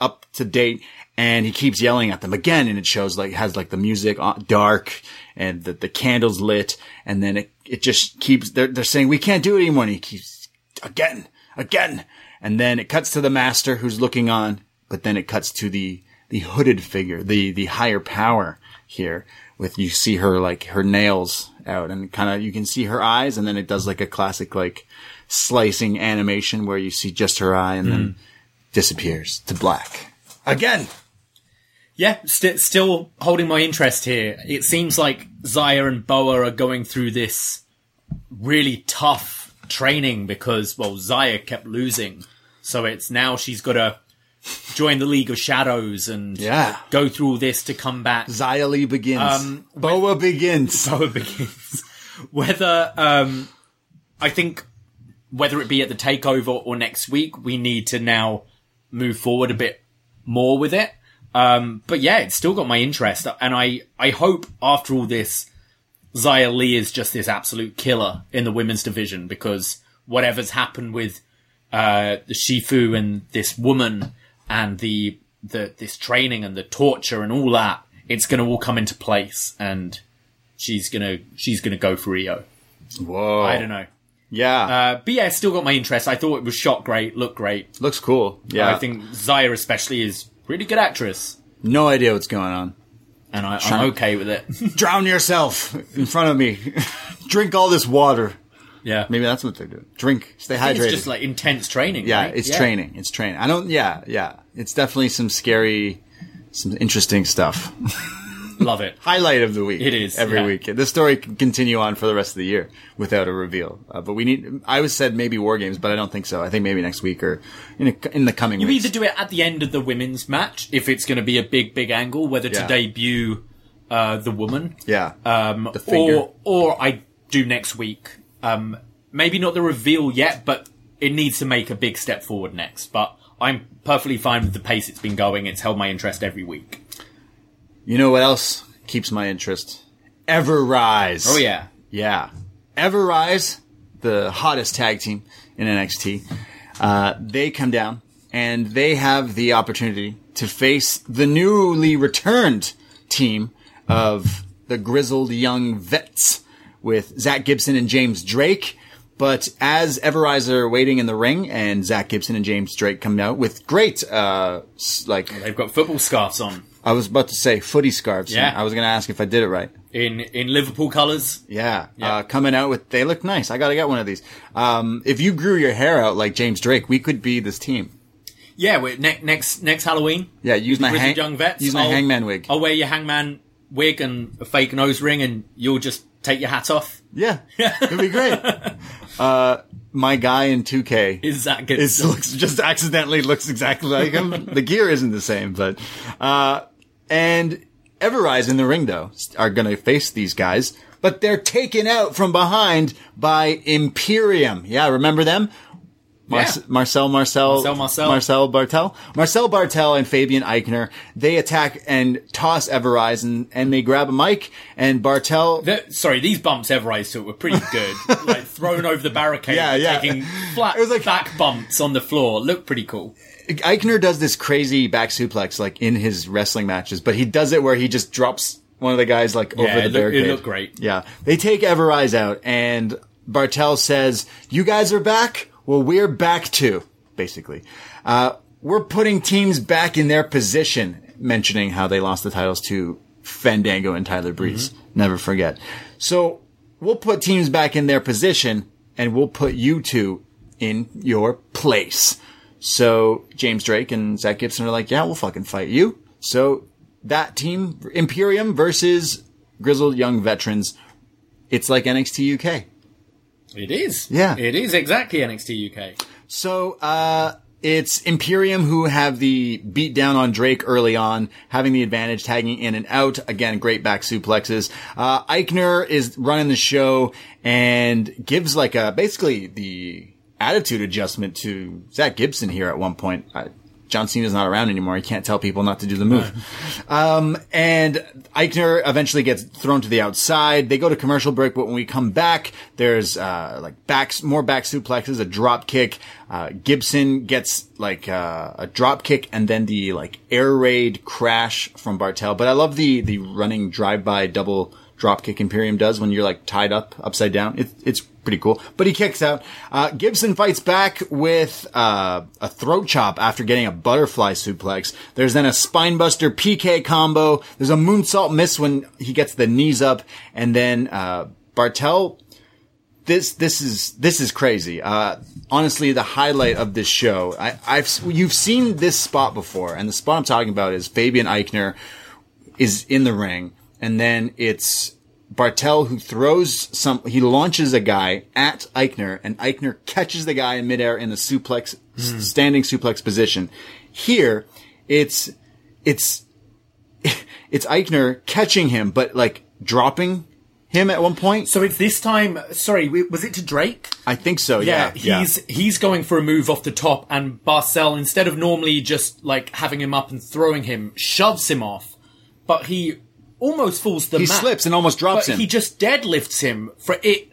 up to date. And he keeps yelling at them again, and it shows like has like the music on, dark and the, the candles lit, and then it it just keeps. They're they're saying we can't do it anymore. And he keeps again, again, and then it cuts to the master who's looking on, but then it cuts to the the hooded figure, the the higher power here. With you see her like her nails out, and kind of you can see her eyes, and then it does like a classic like slicing animation where you see just her eye, and then mm. disappears to black again. Yeah, st- still holding my interest here. It seems like Xia and Boa are going through this really tough training because, well, Xia kept losing. So it's now she's got to join the League of Shadows and Yeah. go through all this to come back. Xia Li begins. Um, Boa begins. Boa begins. Whether, um, I think, whether it be at the takeover or next week, we need to now move forward a bit more with it. Um, but yeah, it's still got my interest, and I I hope after all this, Xia Li is just this absolute killer in the women's division because whatever's happened with uh, the Shifu and this woman and the the this training and the torture and all that, it's going to all come into place, and she's gonna she's gonna go for Rio. Whoa. I don't know. Yeah. Uh, but yeah, it's still got my interest. I thought it was shot great, looked great. Looks cool. Yeah. I think Xia especially is really good actress, no idea what's going on. and I, I'm okay with it. Drown yourself in front of me. Drink all this water. Yeah, Maybe that's what they're doing. Drink. Stay I hydrated. it's just like intense training. yeah, right? it's training. It's training. I don't, yeah, yeah. It's definitely some scary, some interesting stuff. Love it. Highlight of the week. It is, Every yeah. week. This story can continue on for the rest of the year without a reveal. Uh, but we need, I was said maybe War Games, but I don't think so. I think maybe next week or in, a, in the coming You weeks. either do it at the end of the women's match if it's going to be a big, big angle, whether Yeah. to debut uh, the woman, yeah. um, The finger. or or I do next week. Um, maybe not the reveal yet, but it needs to make a big step forward next. But I'm perfectly fine with the pace it's been going. It's held my interest every week. You know what else keeps my interest? Ever-Rise. Oh yeah, Yeah. Ever-Rise, the hottest tag team in NXT, uh, they come down and they have the opportunity to face the newly returned team of the grizzled young vets with Zach Gibson and James Drake. But as Ever-Rise are waiting in the ring and Zach Gibson and James Drake come out with great, uh, like, they've got football scarves on I was about to say footy scarves. Yeah. I was going to ask if I did it right. in in Liverpool colours. Yeah, Yeah. Uh, coming out with they look nice. I gotta get one of these. Um, if you grew your hair out like James Drake, we could be this team. Yeah, wait, ne- next next Halloween. Yeah, use my hang- young vets. use my I'll- hangman wig. I'll wear your hangman wig and a fake nose ring, and you'll just take your hat off. Yeah, it'd be great. uh, my guy in 2K Is that good? is looks just accidentally looks exactly like him. the gear isn't the same, but uh, and Ever-Rise in the ring though are gonna face these guys, but they're taken out from behind by Imperium. Yeah, remember them? Mar- Yeah. Marcel, Marcel, Marcel, Marcel. Marcel Barthel, Marcel Barthel, and Fabian Aichner. They attack and toss Ever-Rise, and, and they grab a mic. And Barthel, The- sorry, these bumps Ever-Rise took were pretty good. like thrown over the barricade, Yeah, yeah. taking flat It was like- back bumps on the floor. Looked pretty cool. Aichner does this crazy back suplex like in his wrestling matches, but he does it where he just drops one of the guys like over the it look- it barricade. looked great. Yeah, they take Ever-Rise out, and Barthel says, "You guys are back. Well, we're back to, Basically, uh, we're putting teams back in their position, mentioning how they lost the titles to Fandango and Tyler Breeze. Never forget. So we'll put teams back in their position, and we'll put you two in your place. So James Drake and Zach Gibson are like, yeah, we'll fucking fight you. So that team, Imperium versus Grizzled Young Veterans, it's like NXT UK. It is. Yeah. It is exactly NXT UK. So, uh, it's Imperium who have the beat down on Drake early on, having the advantage, tagging in and out. Again, great back suplexes. Uh, Aichner is running the show and gives like a, basically the attitude adjustment to Zach Gibson here at one point. Uh, John Cena's not around anymore. He can't tell people not to do the move. Um, and Aichner eventually gets thrown to the outside. They go to commercial break, but when we come back, there's, uh, like backs, more back suplexes, a drop kick. Uh, Gibson gets like, uh, a drop kick and then the like air raid crash from Barthel. But I love the, the running drive-by double drop kick Imperium does when you're like tied up upside down. It, it's pretty cool. But he kicks out. Uh, Gibson fights back with uh, a throat chop after getting a butterfly suplex. There's then a spinebuster PK combo. There's a moonsault miss when he gets the knees up, and then uh, Barthel. This this is this is crazy. Uh, honestly, the highlight of this show. I, I've you've seen this spot before, and the spot I'm talking about is Fabian Aichner is in the ring, and then it's Barthel who throws some, he launches a guy at Aichner, and Aichner catches the guy in midair in the suplex, s- hmm. standing suplex position. Here, it's, it's, it's Aichner catching him, but like dropping him at one point. So it's this time. Sorry, was it to Drake? I think so. Yeah, Yeah, he's he's going for a move off the top, and Barthel instead of normally just like having him up and throwing him, shoves him off, but he almost falls the He mat. slips and almost drops him. he just deadlifts him for it.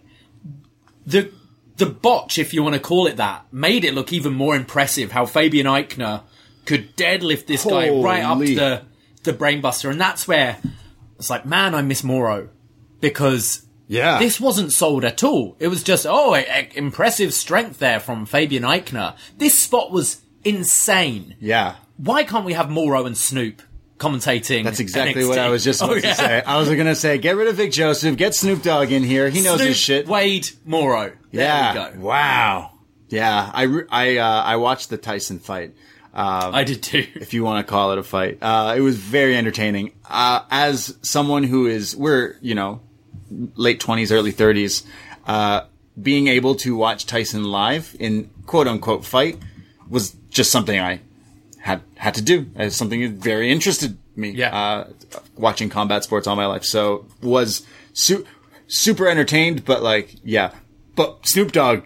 The the botch, if you want to call it that, made it look even more impressive. How Fabian Aichner could deadlift this guy right up to the the brainbuster, and that's where it's like, man, I miss Mauro because Yeah. this wasn't sold at all. It was just, oh, a- a- impressive strength there from Fabian Aichner. This spot was insane. yeah. Why can't we have Mauro and Snoop commentating? That's exactly NXT? what I was just about Oh, to say. I was going to say, get rid of Vic Joseph, get Snoop Dogg in here. He knows Snoop, his shit. Wade, Mauro. There yeah. we go. Wow. Yeah. I, re- I, uh, I watched the Tyson fight. I did too. if you want to call it a fight. Uh, it was very entertaining. Uh, as someone who is, we're, you know, late 20s, early 30s, uh, being able to watch Tyson live in quote unquote fight was just something I had, had to do. As something that very interested me. Yeah. Uh, watching combat sports all my life. So was su- super entertained, but like, yeah. But Snoop Dogg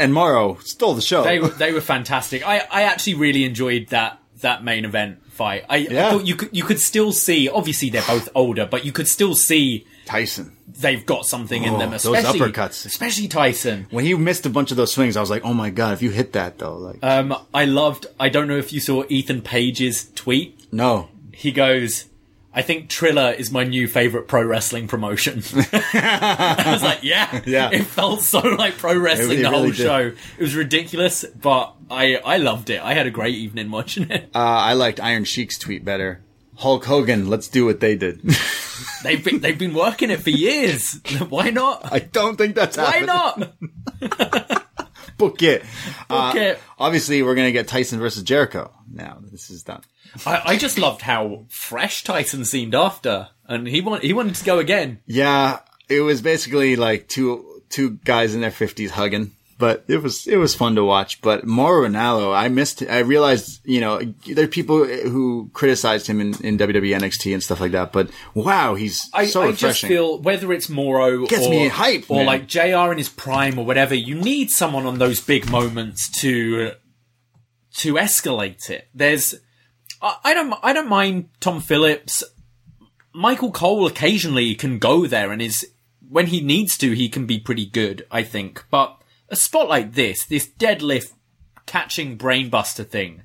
and Mauro stole the show. They were they were fantastic. I, I actually really enjoyed that that main event fight. I, I thought you could you could still see. Obviously, they're both older, but you could still see Tyson. they've got something in Oh, them. those Especially uppercuts. especially Tyson. When he missed a bunch of those swings, I was like, "Oh my god! If you hit that though, like, Um, I loved. I don't know if you saw Ethan Page's tweet. no, He goes, "I think Triller is my new favorite pro wrestling promotion." I was like, "Yeah, Yeah. It felt so like pro wrestling It the whole did. show. It was ridiculous, but I I loved it. I had a great evening watching it. uh, I liked Iron Sheik's tweet better. Hulk Hogan, let's do what they did. They've been they've been working it for years. Why not? I don't think that's Why happening. not? Book it. Uh, Book it. Obviously, we're gonna get Tyson versus Jericho. Now this is done. I, I just loved how fresh Tyson seemed after, and he want, he wanted to go again. Yeah, it was basically like two two guys in their fifties hugging. But it was it was fun to watch. But Mauro Ranallo, I missed. I realized, you know, there are people who criticized him in, in WWE NXT and stuff like that. But wow, he's I, so I just feel whether it's Mauro Gets or, me hype, or man. like JR in his prime or whatever, you need someone on those big moments to to escalate it. There's I, I don't I don't mind Tom Phillips. Michael Cole occasionally can go there and is when he needs to he can be pretty good, I think. But a spot like this, this deadlift catching brainbuster thing,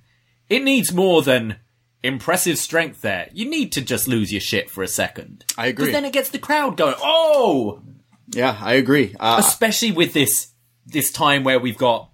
it needs more than impressive strength there. You need to just lose your shit for a second. I agree. Because then it gets the crowd going, oh! yeah, I agree. Uh, Especially with this, this time where we've got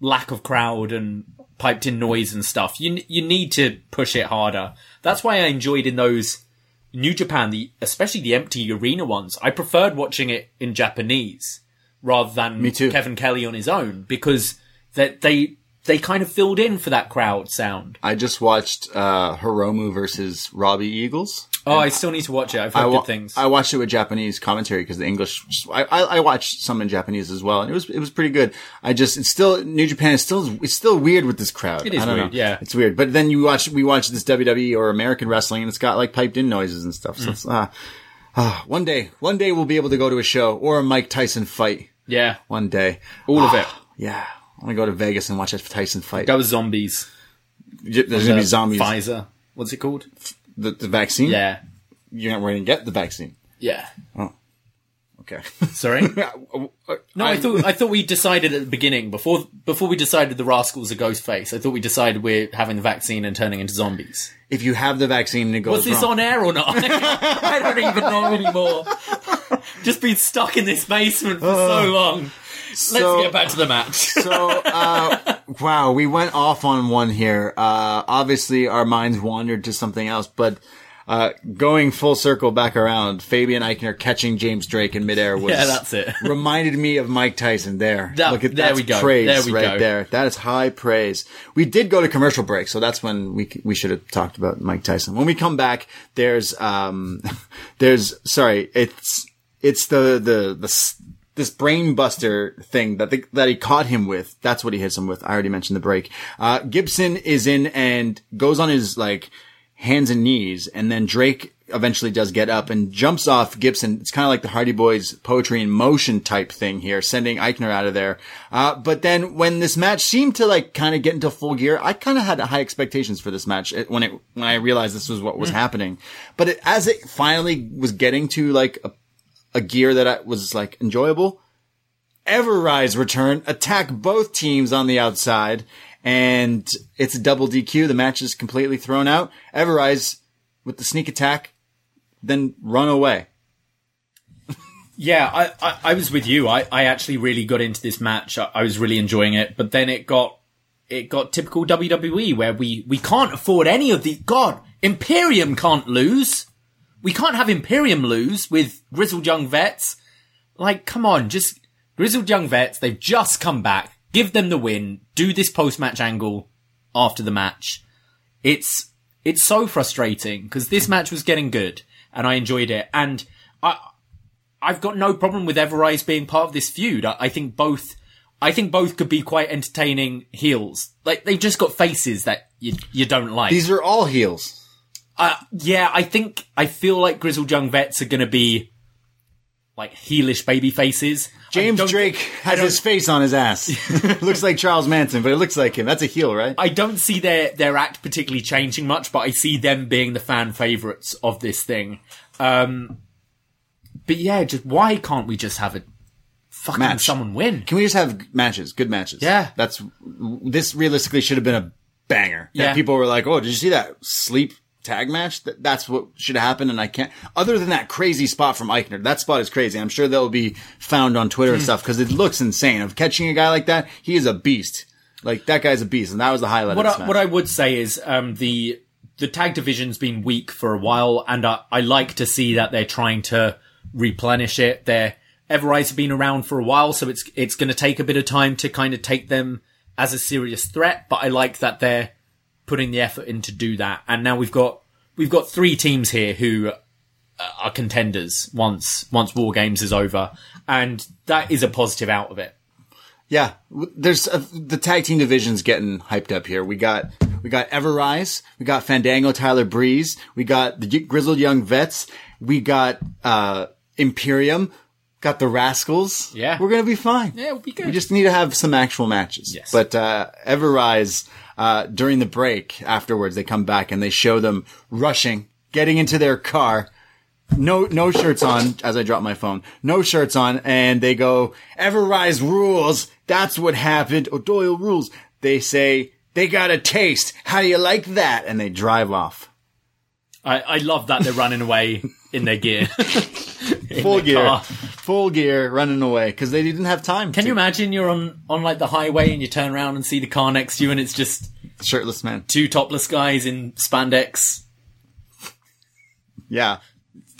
lack of crowd and piped in noise and stuff. You, you need to push it harder. That's why I enjoyed in those New Japan, the, especially the empty arena ones. I preferred watching it in Japanese rather than Me too. Kevin Kelly on his own because that they, they kind of filled in for that crowd sound. I just watched uh, Hiromu versus Robbie Eagles. Oh, I still need to watch it. I've heard I, wa- good things. I watched it with Japanese commentary because the English. I, I, I watched some in Japanese as well, and it was it was pretty good. I just it's still New Japan is still it's still weird with this crowd. It is I don't weird, know. yeah. it's weird. But then you watch we watch this WWE or American wrestling, and it's got like piped in noises and stuff. Mm. So it's, uh, uh, one day, one day we'll be able to go to a show or a Mike Tyson fight. yeah, One day, all of it. yeah. I want to go to Vegas and watch a Tyson fight. Go with zombies. There's gonna be Uh, zombies. Pfizer. What's it called? The, the vaccine. Yeah. you're not going to get the vaccine. Yeah. Oh. Okay. Sorry. No, I, thought I thought we decided at the beginning before before we decided the Rascalz are Ghostface. I thought we decided we're having the vaccine and turning into zombies. If you have the vaccine and it goes Was this wrong, on air or not? I don't even know anymore. Just been stuck in this basement for so long. Let's So- get back to the match. So, uh, wow, we went off on one here. Uh, obviously our minds wandered to something else, but, uh, going full circle back around, Fabian Aichner catching James Drake in midair was, Yeah, that's it. reminded me of Mike Tyson there. That- Look at there that's we go. praise There we right go. there. That is high praise. We did go to commercial break, so that's when we, we should have talked about Mike Tyson. When we come back, there's, um, there's, sorry, it's, it's the, the, the, this brain buster thing that the, that he caught him with. That's what he hits him with. I already mentioned the break. Uh, Gibson is in and goes on his like hands and knees, and then Drake eventually does get up and jumps off Gibson. It's kind of like the Hardy Boys poetry in motion type thing here, sending Aichner out of there. Uh, but then when this match seemed to like kind of get into full gear, I kind of had high expectations for this match when it, when I realized this was what was happening. But it, as it finally was getting to like a, a gear that I, was like enjoyable, Ever-Rise return, attack both teams on the outside, and it's a double DQ. The match is completely thrown out. Ever-Rise with the sneak attack, then run away. Yeah, I, I, I was with you. I, I actually really got into this match. I, I was really enjoying it, but then it got it got typical WWE where we we can't afford any of the God Imperium can't lose. We can't have Imperium lose with grizzled young vets. Like, come on, just grizzled young vets. They've just come back. Give them the win. Do this post match angle after the match. It's it's so frustrating because this match was getting good and I enjoyed it and I I've got no problem with Ever-Rise being part of this feud. I, I think both, I think both could be quite entertaining heels. Like they've just got faces that you you don't like. These are all heels. uh, yeah, I think I feel like grizzled young vets are going to be like heelish baby faces. James Drake has his face on his ass. looks like Charles Manson, but it looks like him. That's a heel, right? I don't see their their act particularly changing much, but I see them being the fan favorites of this thing. Um, but yeah, just why can't we just have a fucking Match. someone win? Can we just have matches, good matches? Yeah. That's this realistically should have been a banger. That Yeah. people were like, "Oh, did you see that sleep tag match? That, that's what should have happened." And I can't. Other than that crazy spot from Aichner, that spot is crazy. I'm sure that will be found on Twitter Hmm. and stuff because it looks insane. Of catching a guy like that, he is a beast. Like that guy's a beast, and that was the highlight. what I, what I would say is um, the the tag division's been weak for a while, and I, I like to see that they're trying to replenish it. They're Ever-Rise have been around for a while, so it's it's going to take a bit of time to kind of take them as a serious threat. But I like that they're putting the effort in to do that. And now we've got we've got three teams here who are contenders once once War Games is over, and that is a positive out of it. Yeah, there's uh, the tag team division's getting hyped up here. We got we got Ever-Rise, we got Fandango, Tyler Breeze, we got the Grizzled Young Vets, we got uh Imperium, got the Rascalz. Yeah. we're gonna be fine. Yeah, we'll be good. We just need to have some actual matches. Yes. But uh Ever-Rise, uh during the break afterwards, they come back and they show them rushing, getting into their car no no shirts on as I drop my phone. No shirts on, and they go, Ever-Rise rules. That's what happened. O'Doyle rules. They say they got a taste. How do you like that? And they drive off. I, I love that they're running away in their gear. In Full their gear, car. Full gear, running away because they didn't have time. Can to- you imagine you're on, on like the highway and you turn around and see the car next to you and it's just shirtless man? two topless guys in spandex? Yeah,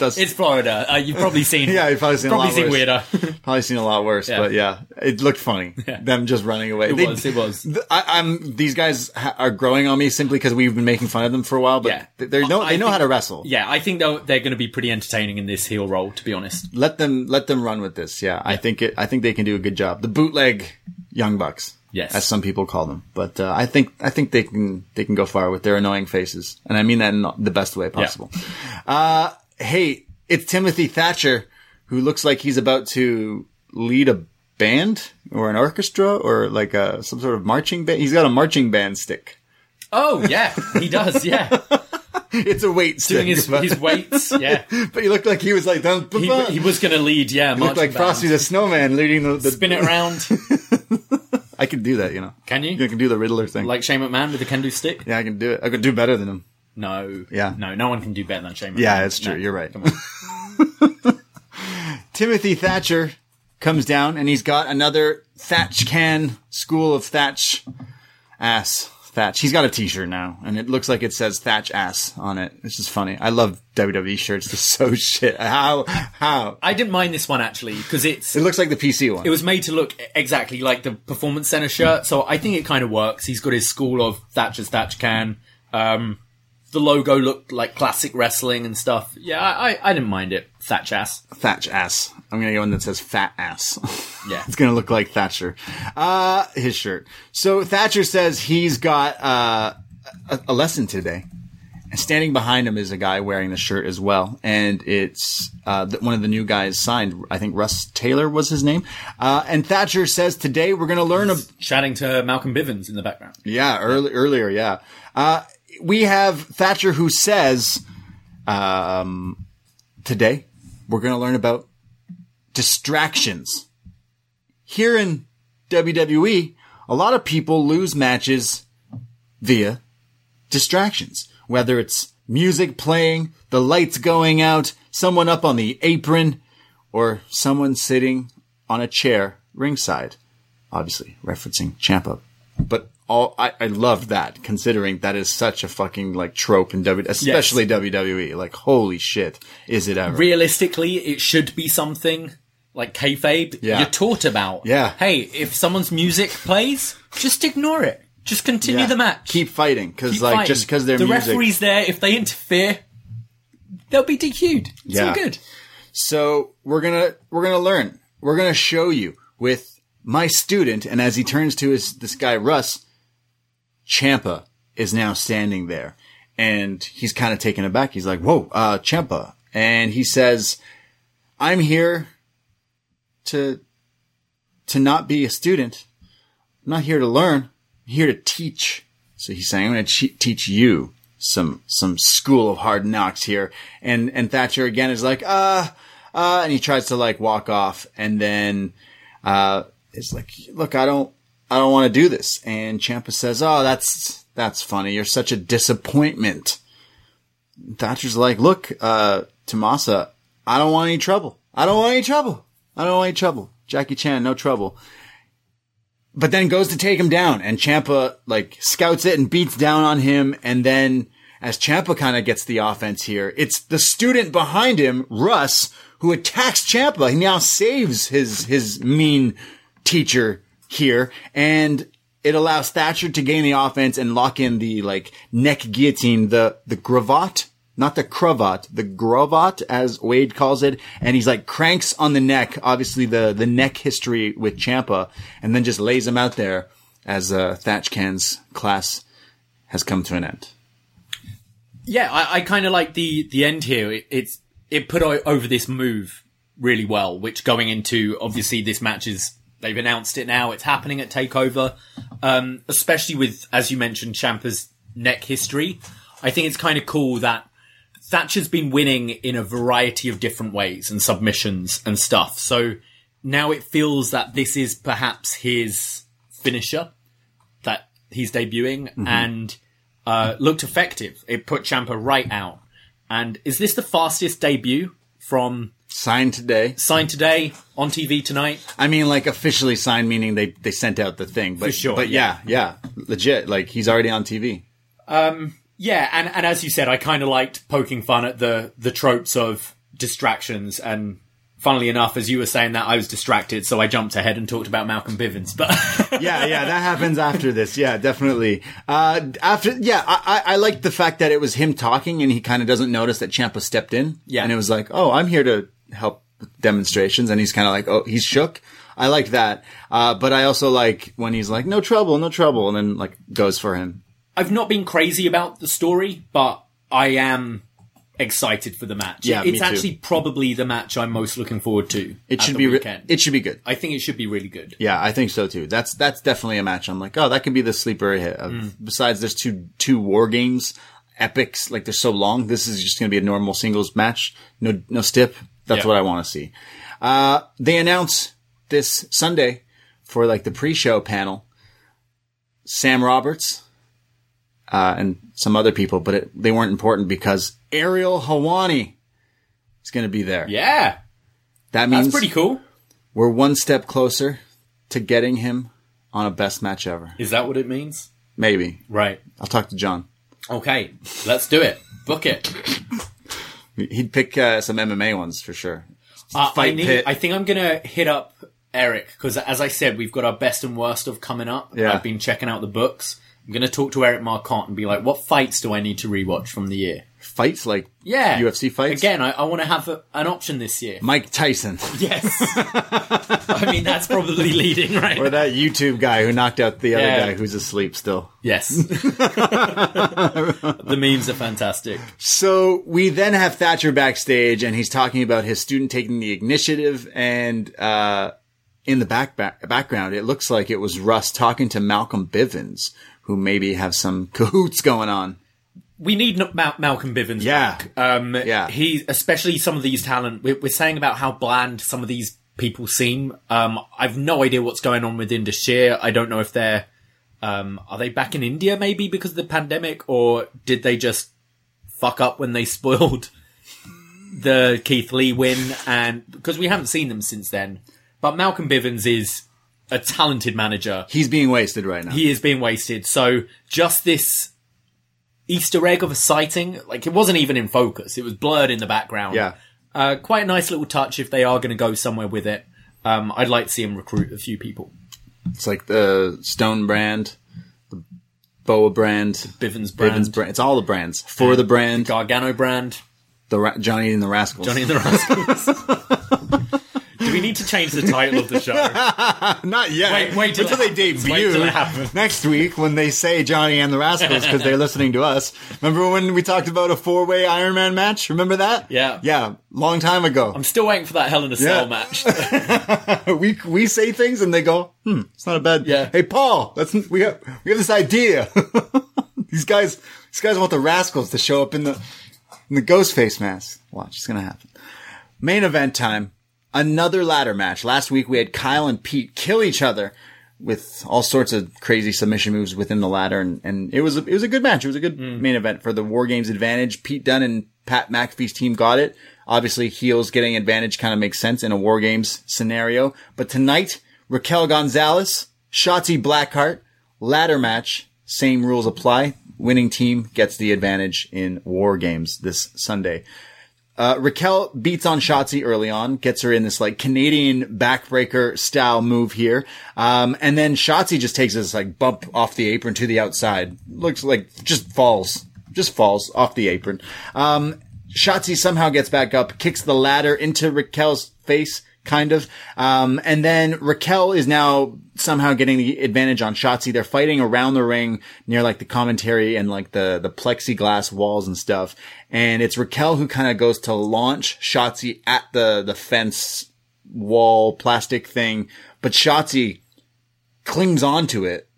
does It's Florida. Uh, you've probably seen. Yeah, you've probably seen a probably lot seen worse. weirder. probably seen a lot worse, Yeah. but yeah, it looked funny. Them just running away. It They- was, it was. th- I, I'm. These guys ha- are growing on me simply because we've been making fun of them for a while. But Yeah. they they know I they know think- how to wrestle. yeah, I think they're, they're going to be pretty entertaining in this heel role. To be honest. let them let them run with this. Yeah, I think it. I think they can do a good job. The bootleg young bucks, Yes. as some people call them. But uh, I think I think they can they can go far with their annoying faces, and I mean that in the best way possible. Uh, hey, it's Timothy Thatcher, who looks like he's about to lead a band or an orchestra or like a some sort of marching band. He's got a marching band stick. Oh yeah, he does. Yeah, It's a weight stick, doing his his weights. Yeah, but he looked like he was like dun, he, he was going to lead. Yeah, He looked like Frosty the Snowman leading the, the Spin it around. I can do that, you know. Can you? I can do the Riddler thing. like Shane McMahon with the can do stick. yeah, I can do it. I could do better than him. No. Yeah. No, no one can do better than Shane. McMahon. Yeah, it's true. No. You're right. Come on. Timothy Thatcher comes down and he's got another Thatch can school of Thatch ass. Thatch. He's got a t-shirt now and it looks like it says Thatch ass on it. This is funny. I love WWE shirts. They're so shit. How, how? I didn't mind this one actually because it's It looks like the PC one. it was made to look exactly like the performance center shirt, so I think it kind of works. He's got his school of Thatcher's Thatch can. Um, the logo looked like classic wrestling and stuff. Yeah, I, I, I didn't mind it. Thatch ass. Thatch ass. I'm gonna get one that says fat ass. Yeah. it's gonna look like Thatcher. Uh, his shirt. So Thatcher says he's got, uh, a, a lesson today. And standing behind him is a guy wearing the shirt as well. And it's, uh, th- one of the new guys signed. I think Russ Taylor was his name. Uh, and Thatcher says today we're gonna learn a, Chatting to Malcolm Bivens in the background. yeah, early, earlier, yeah. Uh, we have Thatcher who says, um, today we're going to learn about distractions. Here in WWE, a lot of people lose matches via distractions, whether it's music playing, the lights going out, someone up on the apron, or someone sitting on a chair ringside obviously referencing Ciampa. But all I, I loved that, considering that is such a fucking like trope in W, especially WWE. Like, holy shit, is it ever? Realistically, it should be something like kayfabe Yeah. you're taught about. Yeah. Hey, if someone's music plays, just ignore it. Just continue Yeah. the match. Keep fighting, because like fighting. just because they're the music. referee's there. If they interfere, they'll be DQ'd. It's Yeah. all good. So we're gonna we're gonna learn. We're gonna show you with my student, and as he turns to his this guy Russ, Ciampa is now standing there, and he's kind of taken aback. He's like, "Whoa, uh, Ciampa," and he says, "I'm here to to not be a student. I'm not here to learn. I'm here to teach." So he's saying, "I'm going to teach you." Some, some school of hard knocks here. And, and Thatcher again is like, uh, uh, and he tries to like walk off and then, uh, it's like, look, I don't, I don't want to do this. And Ciampa says, oh, that's, that's funny. You're such a disappointment. Thatcher's like, look, uh, Tommaso, I don't want any trouble. I don't want any trouble. I don't want any trouble. Jackie Chan, no trouble. But then goes to take him down and Ciampa like scouts it and beats down on him. And then as Ciampa kind of gets the offense here, it's the student behind him, Russ, who attacks Ciampa. He now saves his, his mean teacher here and it allows Thatcher to gain the offense and lock in the like neck guillotine, the, the gravat, not the cravat, the grovat, as Wade calls it. And he's like cranks on the neck, obviously the, the neck history with Ciampa, and then just lays him out there as, uh, Thatch Can's class has come to an end. Yeah, I, I kind of like the the end here. It, it's it put over this move really well, which going into obviously this match is they've announced it now. It's happening at Takeover, um, especially with as you mentioned Ciampa's neck history. I think it's kind of cool that Thatcher's been winning in a variety of different ways and submissions and stuff. So now it feels that this is perhaps his finisher that he's debuting and uh, looked effective. It put Ciampa right out. And is this the fastest debut from Signed today. signed today on TV tonight? I mean, like officially signed, meaning they, they sent out the thing, but, For sure, but yeah, yeah, legit. Like he's already on TV. Yeah, and, and as you said, I kind of liked poking fun at the the tropes of distractions. And funnily enough, as you were saying that, I was distracted, so I jumped ahead and talked about Malcolm Bivens. But yeah, yeah, that happens after this. Yeah, definitely. Uh, after, yeah, I, I, I like the fact that it was him talking and he kind of doesn't notice that Ciampa stepped in. Yeah. And it was like, oh, I'm here to help demonstrations. And he's kind of like, oh, he's shook. I like that. Uh, but I also like when he's like, no trouble, no trouble. And then like goes for him. I've not been crazy about the story, but I am excited for the match. Yeah, it's actually probably the match I'm most looking forward to. It should be, re- it should be good. I think it should be really good. Yeah, I think so too. That's that's definitely a match. I'm like, oh, that could be the sleeper hit. Mm. Besides, there's two two war games, epics. Like they're so long. This is just going to be a normal singles match. No no stip. That's Yeah. what I want to see. Uh, they announce this Sunday for like the pre-show panel. Sam Roberts, uh, and some other people, but it, they weren't important because Ariel Helwani is going to be there. Yeah, that means that's pretty cool. we're one step closer to getting him on a best match ever. Is that what it means? Maybe. Right. I'll talk to John. Okay, let's do it. Book it. He'd pick uh, some MMA ones for sure. Uh, I need. pit. I think I'm gonna hit up Eric because, as I said, we've got our best and worst of coming up. Yeah. I've been checking out the books. I'm gonna talk to Eric Marcotte and be like, "What fights do I need to rewatch from the year?" Fights like Yeah, UFC fights. Again, I, I want to have a, an option this year. Mike Tyson Yes. I mean, that's probably leading, right? or that YouTube guy who knocked out the other Yeah. guy who's asleep still. Yes. the memes are fantastic. So we then have Thatcher backstage and he's talking about his student taking the initiative and uh in the back, back background it looks like it was Russ talking to Malcolm Bivens who maybe have some cahoots going on. We need Mal- Malcolm Bivens Yeah. back. Um, Yeah. He, especially some of these talent, we're, we're saying about how bland some of these people seem. Um, I've no idea what's going on with Indus Sher. I don't know if they're, um, are they back in India maybe because of the pandemic or did they just fuck up when they spoiled the Keith Lee win? And because we haven't seen them since then. But Malcolm Bivens is a talented manager. He's being wasted right now. He is being wasted. So just this Easter egg of a sighting, like it wasn't even in focus. It was blurred in the background. Yeah. Uh, quite a nice little touch if they are going to go somewhere with it. Um, I'd like to see him recruit a few people. It's like the Stone brand, the Boa brand, Bivens brand, Bivens brand. It's all the brands for the brand. Gargano brand, The Ra- Johnny and the Rascalz. Johnny and the Rascalz. Do we need to change the title of the show? Not yet. Wait- wait until they happens. Wait till debut next week when they say Johnny and the Rascalz because they're listening to us. Remember when we talked about a four-way Iron Man match? Remember that? Yeah. Yeah, long time ago. I'm still waiting for that Hell in a Cell Yeah. match. we we say things and they go, "Hmm, it's not a bad." Yeah. Hey, Paul, that's we have we have this idea. these guys, these guys want the Rascalz to show up in the in the ghost face mask. Watch, it's gonna happen. Main event time. Another ladder match. Last week we had Kyle and Pete kill each other with all sorts of crazy submission moves within the ladder, and, and it was a, it was a good match. It was a good mm. main event for the War Games advantage. Pete Dunne and Pat McAfee's team got it. Obviously, heels getting advantage kind of makes sense in a War Games scenario. But tonight, Raquel Gonzalez, Shotzi Blackheart, ladder match. Same rules apply. Winning team gets the advantage in War Games this Sunday. Uh, Raquel beats on Shotzi early on, gets her in this like Canadian backbreaker style move here. Um, and then Shotzi just takes this like bump off the apron to the outside. Looks like just falls. Just falls off the apron. Um, Shotzi somehow gets back up, kicks the ladder into Raquel's face, kind of. Um, and then Raquel is now somehow getting the advantage on Shotzi. They're fighting around the ring near like the commentary and like the, the plexiglass walls and stuff. And it's Raquel who kind of goes to launch Shotzi at the, the fence wall plastic thing, but Shotzi clings onto it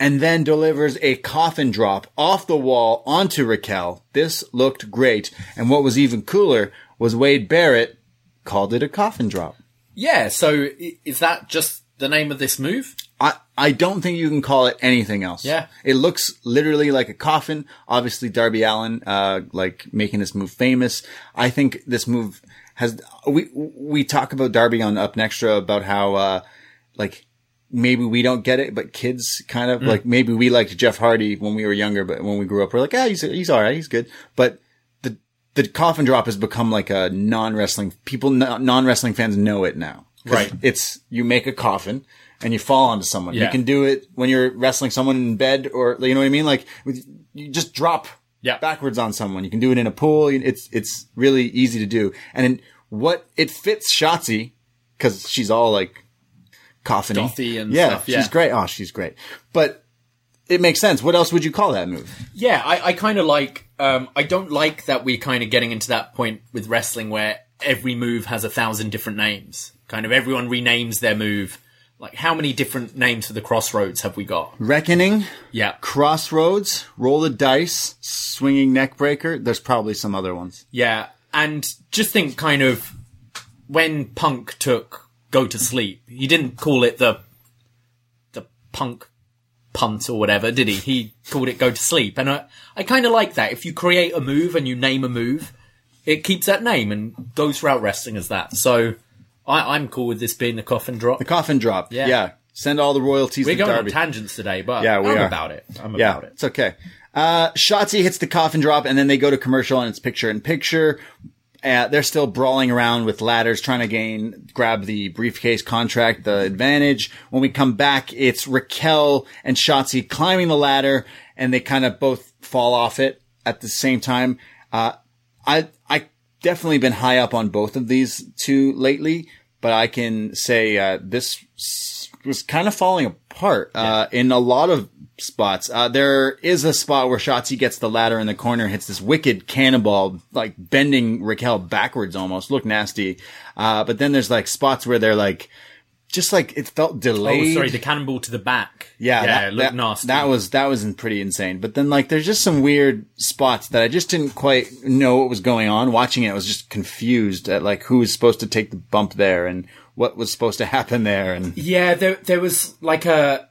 and then delivers a coffin drop off the wall onto Raquel. This looked great. And what was even cooler was Wade Barrett called it a coffin drop. Yeah, so is that just the name of this move? I, I don't think you can call it anything else. Yeah. It looks literally like a coffin. Obviously, Darby Allin, uh, like making this move famous. I think this move has, we, we talk about Darby on upNXTra about how, uh, like, maybe we don't get it, but kids kind of like, maybe we liked Jeff Hardy when we were younger, but when we grew up, we're like, ah, he's, he's alright. He's good. But the, coffin drop has become like a non-wrestling, people, non-wrestling fans know it now. Right. It's, you make a coffin and you fall onto someone. You can do it when you're wrestling someone in bed or, you know what I mean? Like, you just drop Yeah. backwards on someone. You can do it in a pool. It's, it's really easy to do. And in what, it fits Shotzi, cause she's all like coffiny. And yeah, stuff, yeah. she's great. Oh, she's great. But it makes sense. What else would you call that move? Yeah, I, I kind of like. Um, I don't like that we're kind of getting into that point with wrestling where every move has a thousand different names. Kind of everyone renames their move. Like, how many different names for the crossroads have we got? Reckoning, Yeah, crossroads, roll the dice, swinging neck breaker. There's probably some other ones. yeah, and just think, kind of, when Punk took "Go to Sleep," he didn't call it the the Punk punt or whatever, did he? He called it "Go to Sleep," and I I kind of like that. If you create a move and you name a move, it keeps that name and goes throughout wrestling as that. So I, I'm cool with this being the coffin drop. The coffin drop. Yeah. Yeah. Send all the royalties We're to going Darby. on tangents today, but Yeah, we I'm are. about it. I'm yeah, about it. it's okay. Uh, Shotzi hits the coffin drop and then they go to commercial and it's picture in picture. Uh, they're still brawling around with ladders trying to gain, grab the briefcase contract, the advantage. When we come back, it's Raquel and Shotzi climbing the ladder and they kind of both fall off it at the same time. Uh, I, I definitely been high up on both of these two lately, but I can say, uh, this was kind of falling apart, uh, in a lot of spots. Uh, there is a spot where Shotzi gets the ladder in the corner, hits this wicked cannonball, like bending Raquel backwards almost, look nasty. Uh, but then there's like spots where they're like, just like it felt Oh, delayed. sorry, the cannonball to the back. Yeah, yeah, that, it looked that, nasty. That was that was pretty insane. But then like there's just some weird spots that I just didn't quite know what was going on. Watching it, I was just confused at like who was supposed to take the bump there and what was supposed to happen there. And Yeah, there there was like a.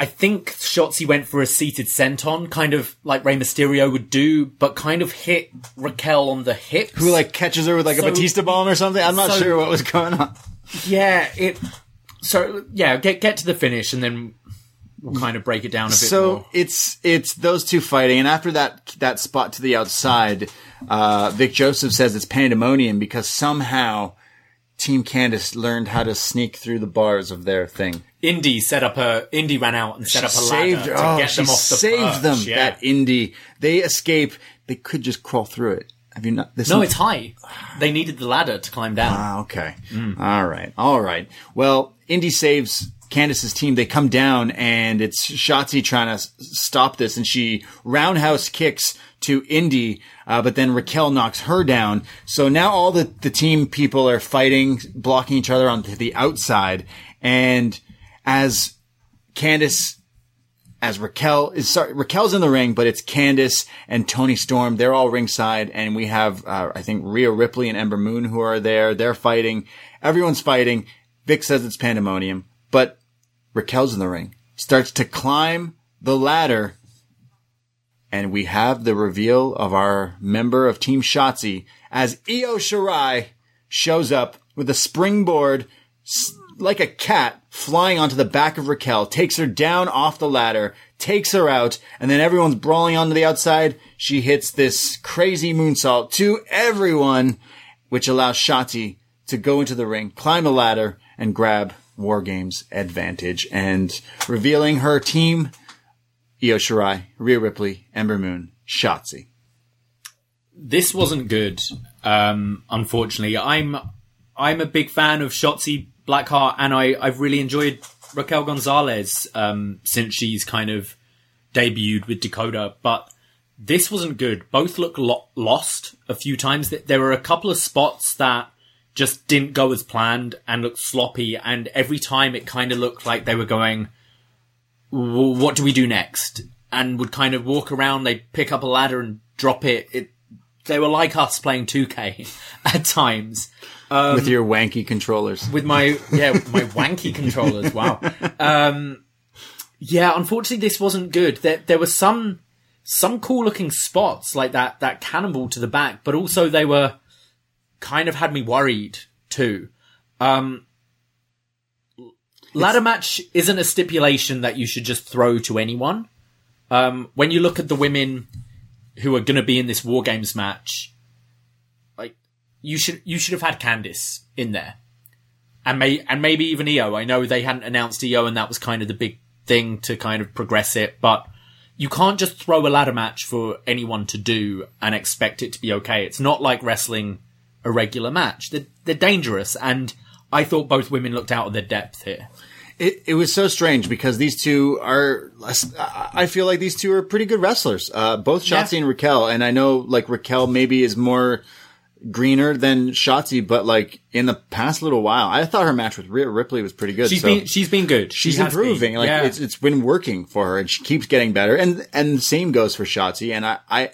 I think Shotzi went for a seated senton, kind of like Rey Mysterio would do, but kind of hit Raquel on the hips. who like catches her with like So- a Batista bomb or something? I'm not so- sure what was going on. Yeah, it. So yeah, get get to the finish, and then we'll kind of break it down a bit So more. it's it's those two fighting, and after that that spot to the outside, uh, Vic Joseph says it's pandemonium because somehow Team Candice learned how to sneak through the bars of their thing. Indi set up a Indi ran out and set up a ladder to oh, get she them off the saved perch, them. Yeah. That indie, they escape. They could just crawl through it. Have you not? This no, it's high. They needed the ladder to climb down. Ah, okay. All right. All right. Well, Indi saves Candice's team. They come down and it's Shotzi trying to stop this and she roundhouse kicks to Indi, uh, but then Raquel knocks her down. So now all the, the team people are fighting, blocking each other on the outside. And as Candice as Raquel is sorry, Raquel's in the ring, but it's Candice and Toni Storm. They're all ringside, and we have uh, I think Rhea Ripley and Ember Moon who are there. They're fighting. Everyone's fighting. Vic says it's pandemonium, but Raquel's in the ring. Starts to climb the ladder, and we have the reveal of our member of Team Shotzi as Io Shirai shows up with a springboard like a cat flying onto the back of Raquel, takes her down off the ladder, takes her out, and then everyone's brawling onto the outside. She hits this crazy moonsault to everyone, which allows Shotzi to go into the ring, climb the ladder, and grab War Games advantage and revealing her team Io Shirai, Rhea Ripley, Ember Moon, Shotzi. this wasn't good. Um, unfortunately, I'm I'm a big fan of Shotzi Blackheart, and I I've really enjoyed Raquel Gonzalez um, since she's kind of debuted with Dakota, but this wasn't good. Both look lo- lost a few times. There were a couple of spots that just didn't go as planned and looked sloppy, and every time it kind of looked like they were going, "What do we do next?" and would kind of walk around. They'd pick up a ladder and drop it. It they were like us playing 2K at times with your wanky controllers. with my yeah with my wanky controllers. Wow. Um, yeah, unfortunately, this wasn't good. There there were some some cool looking spots like that that cannonball to the back, but also they were kind of had me worried too. Um, ladder match isn't a stipulation that you should just throw to anyone. Um, when you look at the women who are going to be in this War Games match, like you should you should have had Candice in there, and may and maybe even Io. I know they hadn't announced Io, and that was kind of the big thing to kind of progress it, but you can't just throw a ladder match for anyone to do and expect it to be okay. It's not like wrestling a regular match. They're, they're dangerous, and I thought both women looked out of their depth here. It, it was so strange because these two are, I I feel like these two are pretty good wrestlers. Uh, both Shotzi Yeah. and Raquel. And I know like Raquel maybe is more greener than Shotzi, but like in the past little while, I thought her match with Rhea Ripley was pretty good. She's so been she's been good. she's She has been. improving. Like Yeah. it's, it's been working for her and she keeps getting better. And, and the same goes for Shotzi. And I, I,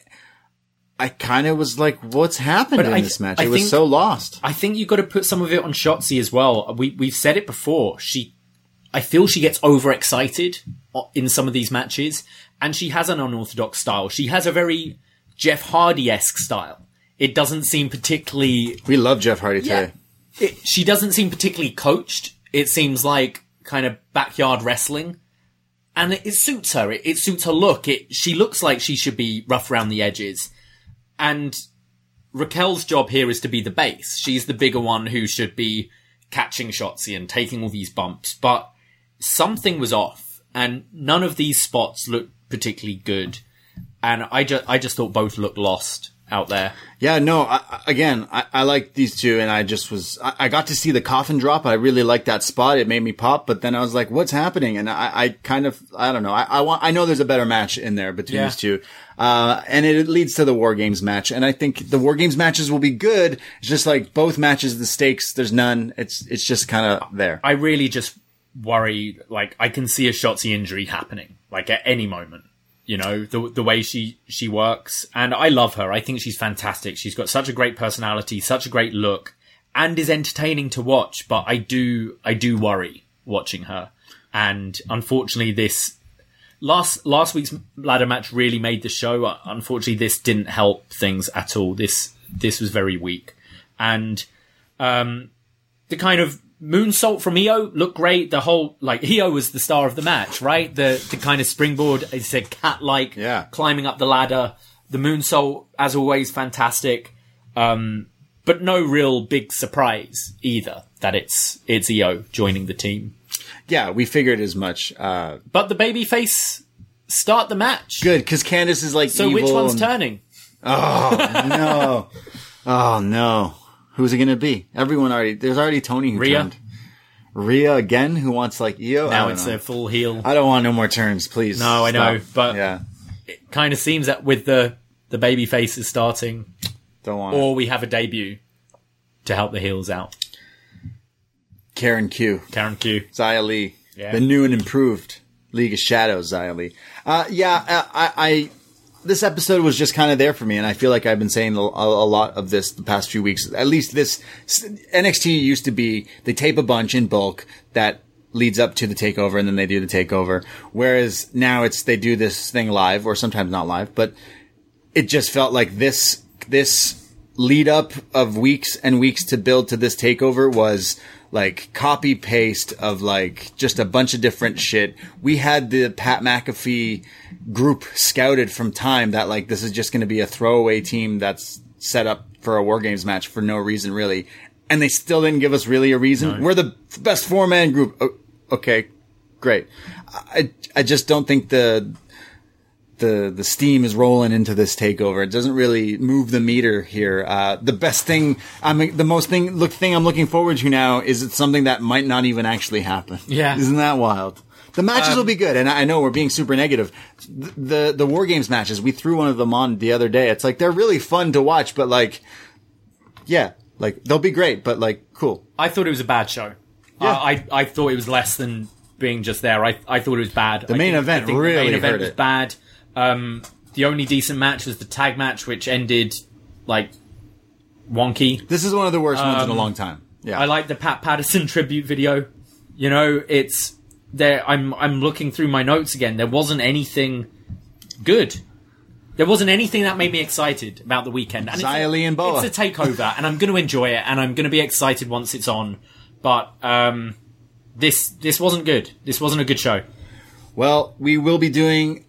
I kind of was like, what's happened But in I- this match? I it was so lost. I think you've got to put some of it on Shotzi as well. We we've said it before. She, I feel she gets overexcited in some of these matches, and she has an unorthodox style. She has a very Jeff Hardy esque style. It doesn't seem particularly. We love Jeff Hardy Yeah, today. it, she doesn't seem particularly coached. It seems like kind of backyard wrestling, and it, it suits her. It, it suits her look. It she looks like she should be rough around the edges, and Raquel's job here is to be the base. She's the bigger one who should be catching Shotzi and taking all these bumps. But something was off, and none of these spots looked particularly good. And I just, I just thought both looked lost out there. Yeah, no, I, again, I, I like these two and I just was, I, I got to see the coffin drop. I really liked that spot. It made me pop, but then I was like, what's happening? And I, I kind of, I don't know. I, I want, I know there's a better match in there between Yeah. these two. Uh, and it leads to the War Games match. And I think the War Games matches will be good. It's just like both matches, the stakes, there's none. It's, it's just kind of there. I really just worry. Like I can see a Shotzi injury happening, like at any moment. You know the the way she she works, and I love her. I think she's fantastic. She's got such a great personality, such a great look, and is entertaining to watch. But I do I do worry watching her, and unfortunately this. Last last week's ladder match really made the show. Uh, Unfortunately, this didn't help things at all. This this was very weak, and um, the kind of moonsault from Io looked great. The whole like Io was the star of the match, right? The the kind of springboard, it's a cat like, Yeah. climbing up the ladder. The moonsault, as always, fantastic. Um, but no real big surprise either that it's it's Io joining the team. Yeah, we figured as much. Uh, But the babyface start the match. good, cause Candice is like So which one's and- turning? Oh no. Oh no. Who's it gonna be? Everyone already. There's already Toni who Rhea? turned. Rhea again, who wants like Io. Now it's know. a full heel. I don't want no more turns, please. No, I know, but- yeah, it kind of seems that with the the baby faces starting, don't want. or we have a debut to help the heels out. Karen Q, Karen Q. Xia Li, Yeah. the new and improved League of Shadows, Xia Li. Uh, yeah, uh, I, I. This episode was just kind of there for me, and I feel like I've been saying a, a lot of this the past few weeks. At least this NXT used to be they tape a bunch in bulk that leads up to the takeover, and then they do the takeover. Whereas now it's they do this thing live, or sometimes not live, but it just felt like this this lead up of weeks and weeks to build to this takeover was like copy paste of like just a bunch of different shit. We had the Pat McAfee group scouted from time that like this is just going to be a throwaway team that's set up for a war games match for no reason really. And they still didn't give us really a reason. We're the best four man group. Okay, great. I I just don't think the the the steam is rolling into this takeover. It doesn't really move the meter here. Uh, the best thing, I mean, the most thing look thing I'm looking forward to now is it's something that might not even actually happen. Yeah. isn't that wild? The matches Um, will be good, and I know we're being super negative. The, the the war games matches, we threw one of them on the other day. It's like they're really fun to watch, but like, yeah, like they'll be great, but like cool. I thought it was a bad show. Yeah. Uh, I I thought it was less than being just there. I I thought it was bad. The main event really the main event was it. bad. Um, the only decent match was the tag match, which ended like wonky. This is one of the worst ones in a long time. Yeah, Um, I like the Pat Patterson tribute video. You know, it's there. I'm I'm looking through my notes again. There wasn't anything good. There wasn't anything that made me excited about the weekend. And it's a- and Boa. It's a takeover, and I'm going to enjoy it, and I'm going to be excited once it's on. But um, this this wasn't good. This wasn't a good show. Well, we will be doing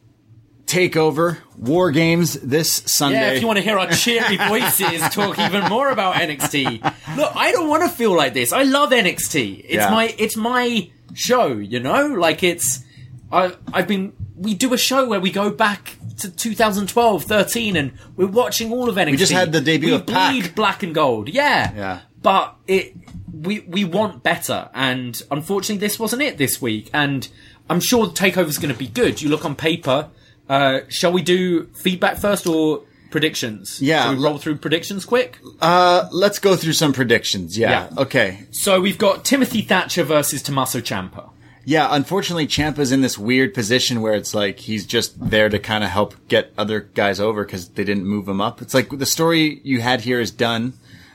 Takeover War Games this Sunday. Yeah, if you want to hear our cheery voices talk even more about NXT. Look, I don't want to feel like this. I love NXT. It's Yeah. my it's my show, you know? Like it's I I've been we do a show where we go back to 2012, 13 and we're watching all of NXT. We just had the debut we of Pac. black and gold. Yeah. Yeah. But it we we want better and unfortunately this wasn't it this week and I'm sure the takeover's going to be good. You look on paper. Uh, shall we do feedback first or predictions? Yeah, Shall we roll through predictions quick? Uh, let's go through some predictions. Yeah. Yeah. Okay. So we've got Timothy Thatcher versus Tommaso Ciampa. Yeah, unfortunately, Ciampa's in this weird position where it's like he's just there to kind of help get other guys over because they didn't move him up. It's like the story you had here is done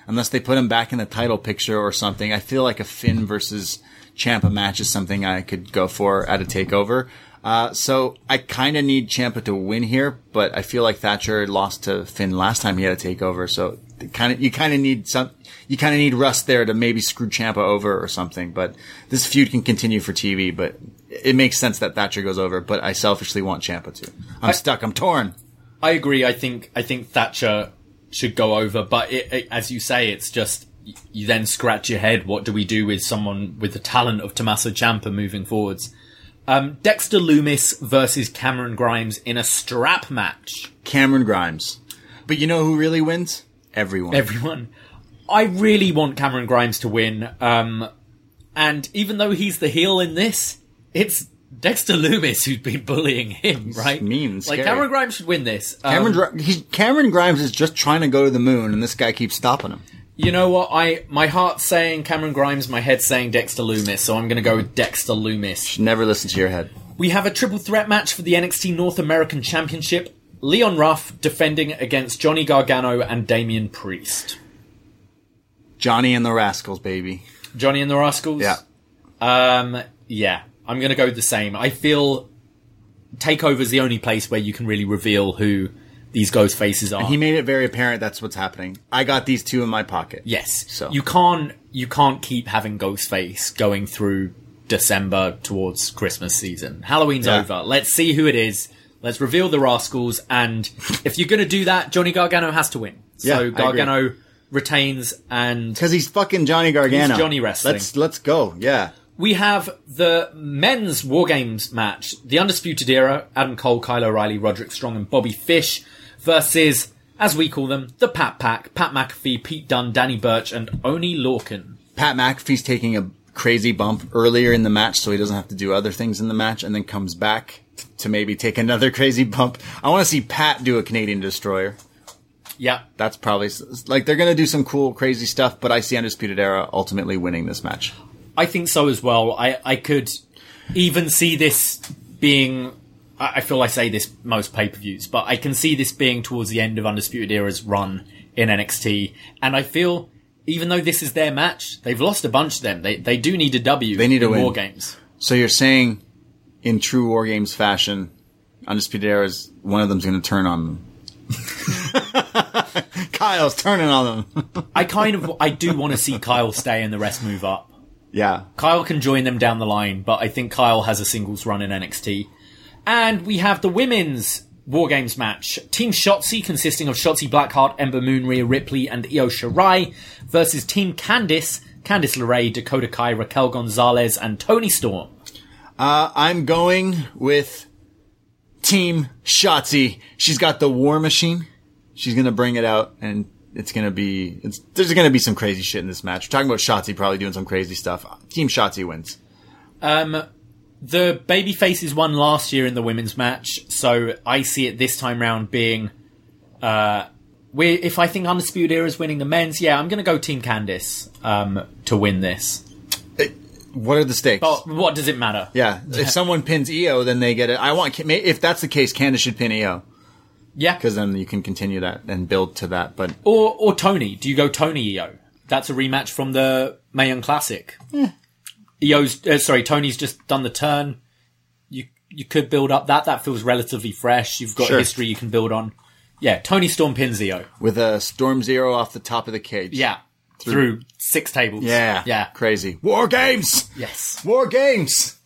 unless they put him back in the title picture or something. I feel like a Finn versus Ciampa match is something I could go for at a takeover. Uh, so I kind of need Ciampa to win here, but I feel like Thatcher lost to Finn last time he had a takeover. So kind of, you kind of need some, you kind of need Russ there to maybe screw Ciampa over or something. But this feud can continue for TV, but it makes sense that Thatcher goes over, but I selfishly want Ciampa to. I'm stuck. I'm torn. I agree. I think I think Thatcher should go over, but it, it, as you say, it's just you then scratch your head. What do we do with someone with the talent of Tommaso Ciampa moving forwards? Um, Dexter Lumis versus Cameron Grimes in a strap match. Cameron Grimes. But you know who really wins? Everyone. everyone. I really want Cameron Grimes to win. Um, and even though he's the heel in this, it's Dexter Lumis who's been bullying him, right? mean, Like. Cameron Grimes should win this. Um, Cameron, Cameron Grimes is just trying to go to the moon, and this guy keeps stopping him. You know what? I my heart's saying Cameron Grimes, my head's saying Dexter Lumis, so I'm going to go with Dexter Lumis. Never listen to your head. We have a triple threat match for the NXT North American Championship. Leon Ruff defending against Johnny Gargano and Damian Priest. Johnny and the Rascalz, baby. Johnny and the Rascalz. Yeah. Um, yeah, I'm going to go the same. I feel Takeover's the only place where you can really reveal who these ghost faces are. He made it very apparent that's what's happening. I got these two in my pocket. yes, So- you can't you can't keep having Ghostface going through December towards Christmas season. Halloween's Yeah. over. Let's see who it is. Let's reveal the Rascalz, and if you're going to do that, Johnny Gargano has to win. Yeah, So agree. Gargano retains, and Because he's fucking Johnny Gargano. He's Johnny wrestling. Let's let's go. Yeah. We have the men's War Games match. The Undisputed Era, Adam Cole, Kyle O'Reilly, Roderick Strong, and Bobby Fish versus, as we call them, the Pat Pack, Pat McAfee, Pete Dunne, Danny Burch, and Oney Lorcan. Pat McAfee's taking a crazy bump earlier in the match, so he doesn't have to do other things in the match, and then comes back t- to maybe take another crazy bump. I want to see Pat do a Canadian Destroyer. Yeah. That's probably like they're gonna do some cool, crazy stuff, but I see Undisputed Era ultimately winning this match. I think so as well. I, I could even see this being. I feel I say this most pay per views, but I can see this being towards the end of Undisputed Era's run in NXT. And I feel, even though this is their match, they've lost a bunch of them. They they do need a W. They need a in win. War Games. So you're saying, in true War Games fashion, Undisputed Era is one of them's gonna turn on them. Kyle's turning on them. I kind of I do want to see Kyle stay and the rest move up. yeah. Kyle can join them down the line, but I think Kyle has a singles run in NXT. And we have the women's War Games match. Team Shotzi, consisting of Shotzi Blackheart, Ember Moon, Rhea Ripley, and Io Shirai, versus Team Candice, Candice LeRae, Dakota Kai, Raquel Gonzalez, and Toni Storm. Uh, I'm going with team Shotzi. She's got the War Machine. She's gonna bring it out, and it's gonna be. It's, there's gonna be some crazy shit in this match. We're talking about Shotzi probably doing some crazy stuff. Team Shotzi wins. Um, the baby faces won last year in the women's match, so I see it this time round being. Uh, we if I think Undisputed Era is winning the men's, yeah, I'm going to go Team Candice um, to win this. What are the stakes? But what does it matter? yeah, if someone pins Io, then they get it. I want if that's the case, Candice should pin Io Yeah, because then you can continue that and build to that. But or or Toni. Do you go Toni Io? That's a rematch from the Mae Young Classic. Io's uh, sorry, Toni's just done the turn. You you could build up that. That feels relatively fresh. You've got Sure. history you can build on. Yeah, Toni Storm pins Io. with a Storm Zero off the top of the cage. Yeah, through, six tables. yeah, yeah. crazy War Games. Yes. War Games.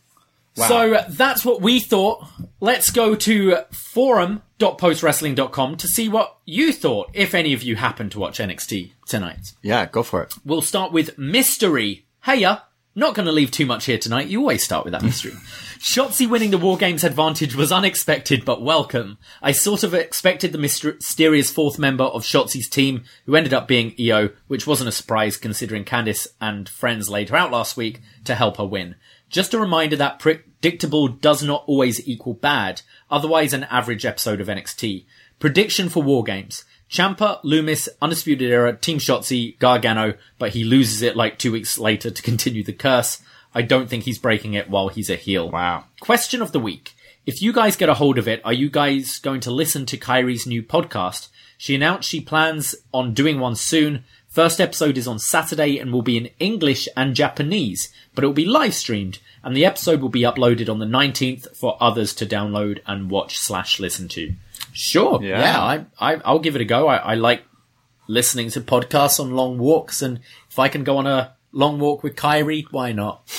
Wow. So uh, that's what we thought. Let's go to forum.postwrestling.com to see what you thought, if any of you happened to watch NXT tonight. Yeah, go for it. We'll start with mystery. Heya, not going to leave too much here tonight. You always start with that mystery. Shotzi winning the War Games advantage was unexpected but welcome. I sort of expected the myster- mysterious fourth member of Shotzi's team, who ended up being Io, which wasn't a surprise considering Candice and friends laid her out last week to help her win. Just a reminder that predictable does not always equal bad, otherwise an average episode of NXT. Prediction for War Games. Ciampa, Lumis, Undisputed Era, Team Shotzi, Gargano, but he loses it like two weeks later to continue the curse. I don't think he's breaking it while he's a heel. Wow. Question of the week. If you guys get a hold of it, are you guys going to listen to Kairi's new podcast? She announced she plans on doing one soon. First episode is on Saturday and will be in English and Japanese, but it will be live streamed, and the episode will be uploaded on the 19th for others to download and watch slash listen to. Sure. Yeah. Yeah, I, I, I'll give it a go. I, I like listening to podcasts on long walks, and if I can go on a long walk with Kairi, why not?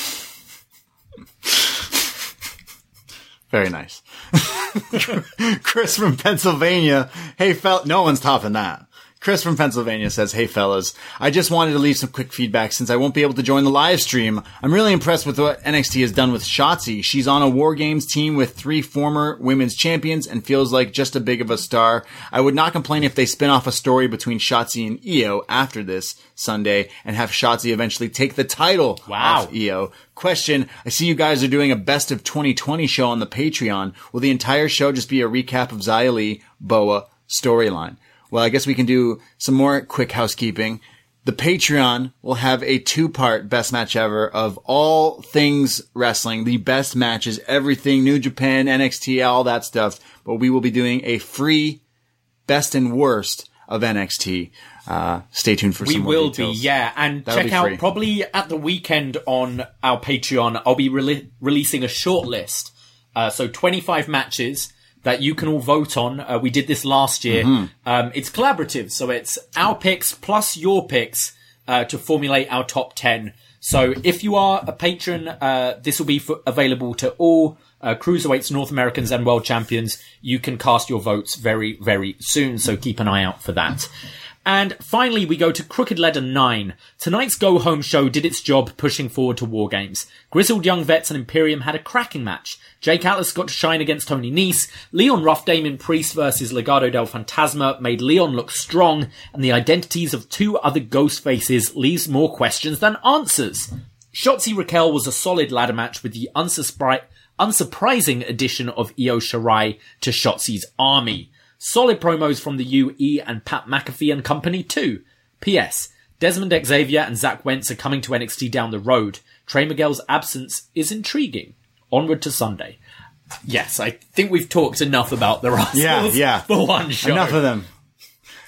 Very nice. Chris from Pennsylvania. Hey, felt no one's topping that. Chris from Pennsylvania says, Hey fellas, I just wanted to leave some quick feedback since I won't be able to join the live stream. I'm really impressed with what NXT has done with Shotzi. She's on a War Games team with three former women's champions and feels like just a big of a star. I would not complain if they spin off a story between Shotzi and Io after this Sunday and have Shotzi eventually take the title Wow. off Io. Question, I see you guys are doing a best of 2020 show on the Patreon. Will the entire show just be a recap of Xia Li, Boa storyline? Well, I guess we can do some more quick housekeeping. The Patreon will have a two-part best match ever of all things wrestling, the best matches, everything, New Japan, NXT, all that stuff. But we will be doing a free best and worst of NXT. Uh, stay tuned for We some more will details. be, yeah. And That'll check out free. probably at the weekend on our Patreon. I'll be rele- releasing a short list. Uh, so 25 matches that you can all vote on. Uh, we did this last year. Mm-hmm. Um, it's collaborative, so it's our picks plus your picks uh, to formulate our top 10. So if you are a patron, uh, this will be for, available to all uh, cruiserweights, North Americans, and world champions. You can cast your votes very, very soon. So keep an eye out for that. And finally, we go to Crooked Letter 9. Tonight's Go Home show did its job pushing forward to War Games. Grizzled Young Vets and Imperium had a cracking match. Jake Atlas got to shine against Tony Nese. Leon Ruff Damian Priest versus Legado del Fantasma made Leon look strong, and the identities of two other ghost faces leaves more questions than answers. Shotzi Raquel was a solid ladder match with the unsurprising addition of Io Shirai to Shotzi's army. Solid promos from the UE and Pat McAfee and company too. P.S. Dezmond Xavier and Zach Wentz are coming to NXT down the road. Trey Miguel's absence is intriguing. Onward to Sunday. Yes, I think we've talked enough about the Rascalz Yeah, yeah. for one show. Enough of them.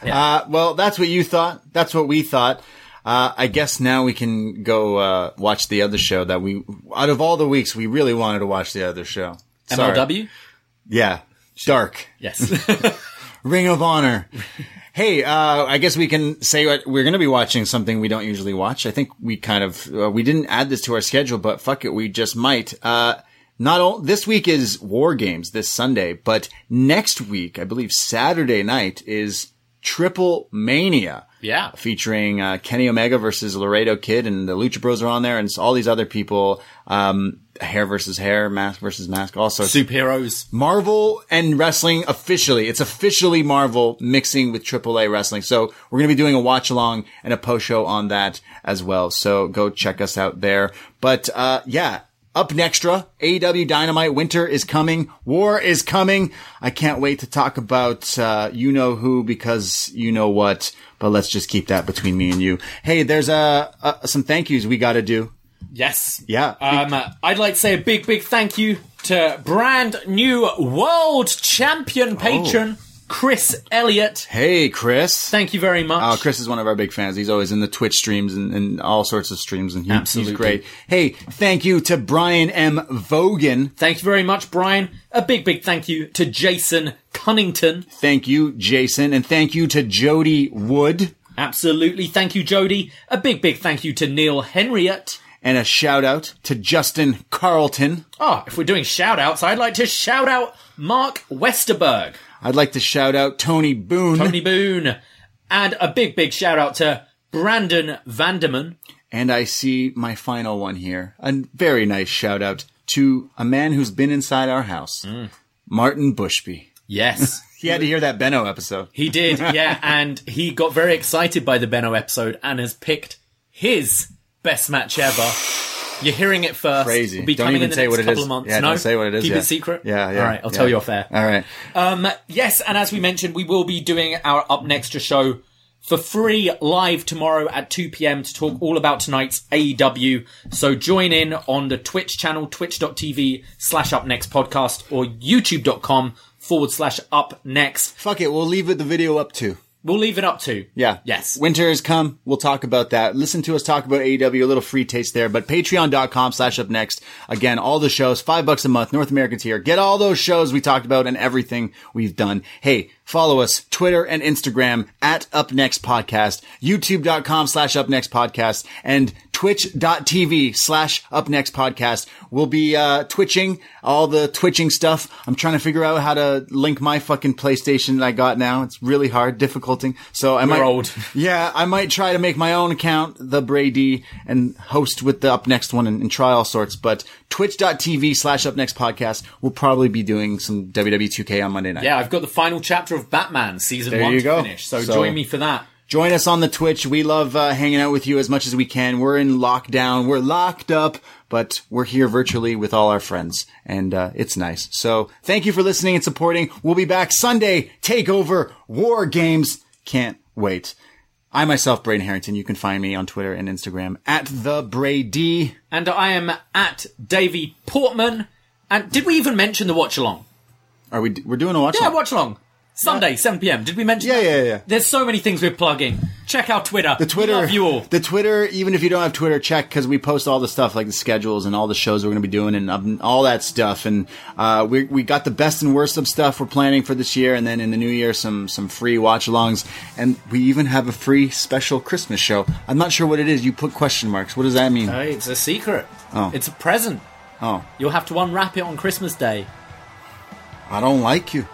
Uh, well, that's what you thought. That's what we thought. Uh, I guess now we can go uh, watch the other show that we. Out of all the weeks, we really wanted to watch the other show. Sorry. MLW? Yeah, Dark. Yes. Ring of Honor. hey, uh, I guess we can say what we're going to be watching something we don't usually watch. I think we kind of uh, we didn't add this to our schedule, but fuck it, we just might. Uh, not all, this week is War Games this Sunday, but next week, I believe Saturday night is Triple Mania. Yeah. Featuring uh, Kenny Omega versus Laredo Kid, and the Lucha Bros are on there, and all these other people. Um, hair versus hair, mask versus mask, all sorts. Superheroes. Marvel and wrestling officially. It's officially Marvel mixing with AAA wrestling. So we're going to be doing a watch along and a post show on that as well. So go check us out there. But, uh, yeah. upNXTra, AEW Dynamite Winter is coming. War is coming. I can't wait to talk about, uh, you know who because you know what, but let's just keep that between me and you. Hey, there's, uh, uh some thank yous we gotta do. Yes. Yeah. Um, I'd like to say a big, big thank you to brand new world champion patron Chris Elliott. Hey, Chris. Thank you very much. Oh, Chris is one of our big fans. He's always in the Twitch streams and, and all sorts of streams, and he, Absolutely. he's great. Hey, thank you to Brian M. Vogan. Thank you very much, Brian. A big, big thank you to Jason Cunnington. Thank you, Jason, and thank you to Jody Wood. Absolutely. Thank you, Jody. A big, big thank you to Neil Henriette. And a shout out to Justin Carlton. Oh, if we're doing shout outs, I'd like to shout out Mark Westerberg, I'd like to shout out Tony Boone. Tony Boone, and a big, big shout out to Brandon Vanderman. And I see my final one here. A very nice shout out to a man who's been inside our house, Mm. Martin Bushby. Yes. He had to hear that Benno episode. He did, yeah, and he got very excited by the Benno episode and has picked his best match ever. You're hearing it first. Crazy. It'll be Don't coming even in the say next what it couple is. of months. Yeah, no, don't say what it is Keep yet. it secret. Yeah, yeah. All right, I'll yeah. tell you off air. All right. Um, yes, and as we mentioned, we will be doing our upNXTra show for free live tomorrow at 2 p.m. to talk all about tonight's AEW. So join in on the Twitch channel, twitch.tv slash up next podcast or youtube.com forward slash up next. Fuck it. We'll leave it the video up to. We'll leave it up to. Yeah. Yes. Winter has come. We'll talk about that. Listen to us talk about AEW, a little free taste there, but patreon.com slash up next. Again, all the shows, five bucks a month, North Americans here. Get all those shows we talked about and everything we've done. Hey, follow us, Twitter and Instagram at up next podcast, youtube.com slash up next podcast, and twitch.tv slash up next podcast. We'll be, uh, twitching all the twitching stuff. I'm trying to figure out how to link my fucking PlayStation that I got now. It's really hard, difficulting. So I might, old. yeah, I might try to make my own account, the Brady, and host with the up next one and, and try all sorts. But twitch.tv slash up next podcast, we'll probably be doing some WWE 2K on Monday night. Yeah, I've got the final chapter of Batman season There one you to go. finish. So, So- join me for that. Join us on the Twitch. We love uh, hanging out with you as much as we can. We're in lockdown. We're locked up, but we're here virtually with all our friends, and uh, it's nice. So thank you for listening and supporting. We'll be back Sunday. Takeover War Games. Can't wait. I myself, Braden Herrington. You can find me on Twitter and Instagram at the Brady. And I am at Davie Portman. And did we even mention the watch along? Are we? We're doing a watch. Yeah, watch along. Sunday, 7 p.m. Did we mention Yeah, that? yeah, yeah. There's so many things we're plugging. Check out Twitter. The Twitter, We love you all. the Twitter. Even if you don't have Twitter, check because we post all the stuff like the schedules and all the shows we're going to be doing and um, all that stuff. And uh, we we got the best and worst of stuff we're planning for this year, and then in the new year some some free watch-alongs, and we even have a free special Christmas show. I'm not sure what it is. You put question marks. What does that mean? Hey, it's a secret. Oh. It's a present. oh, You'll have to unwrap it on Christmas Day. I don't like you.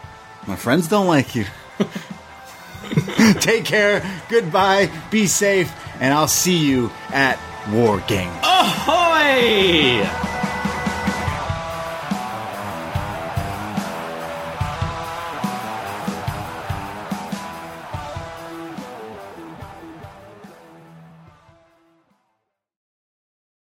My friends don't like you. Take care. Goodbye. Be safe, and I'll see you at War Games. Ahoy!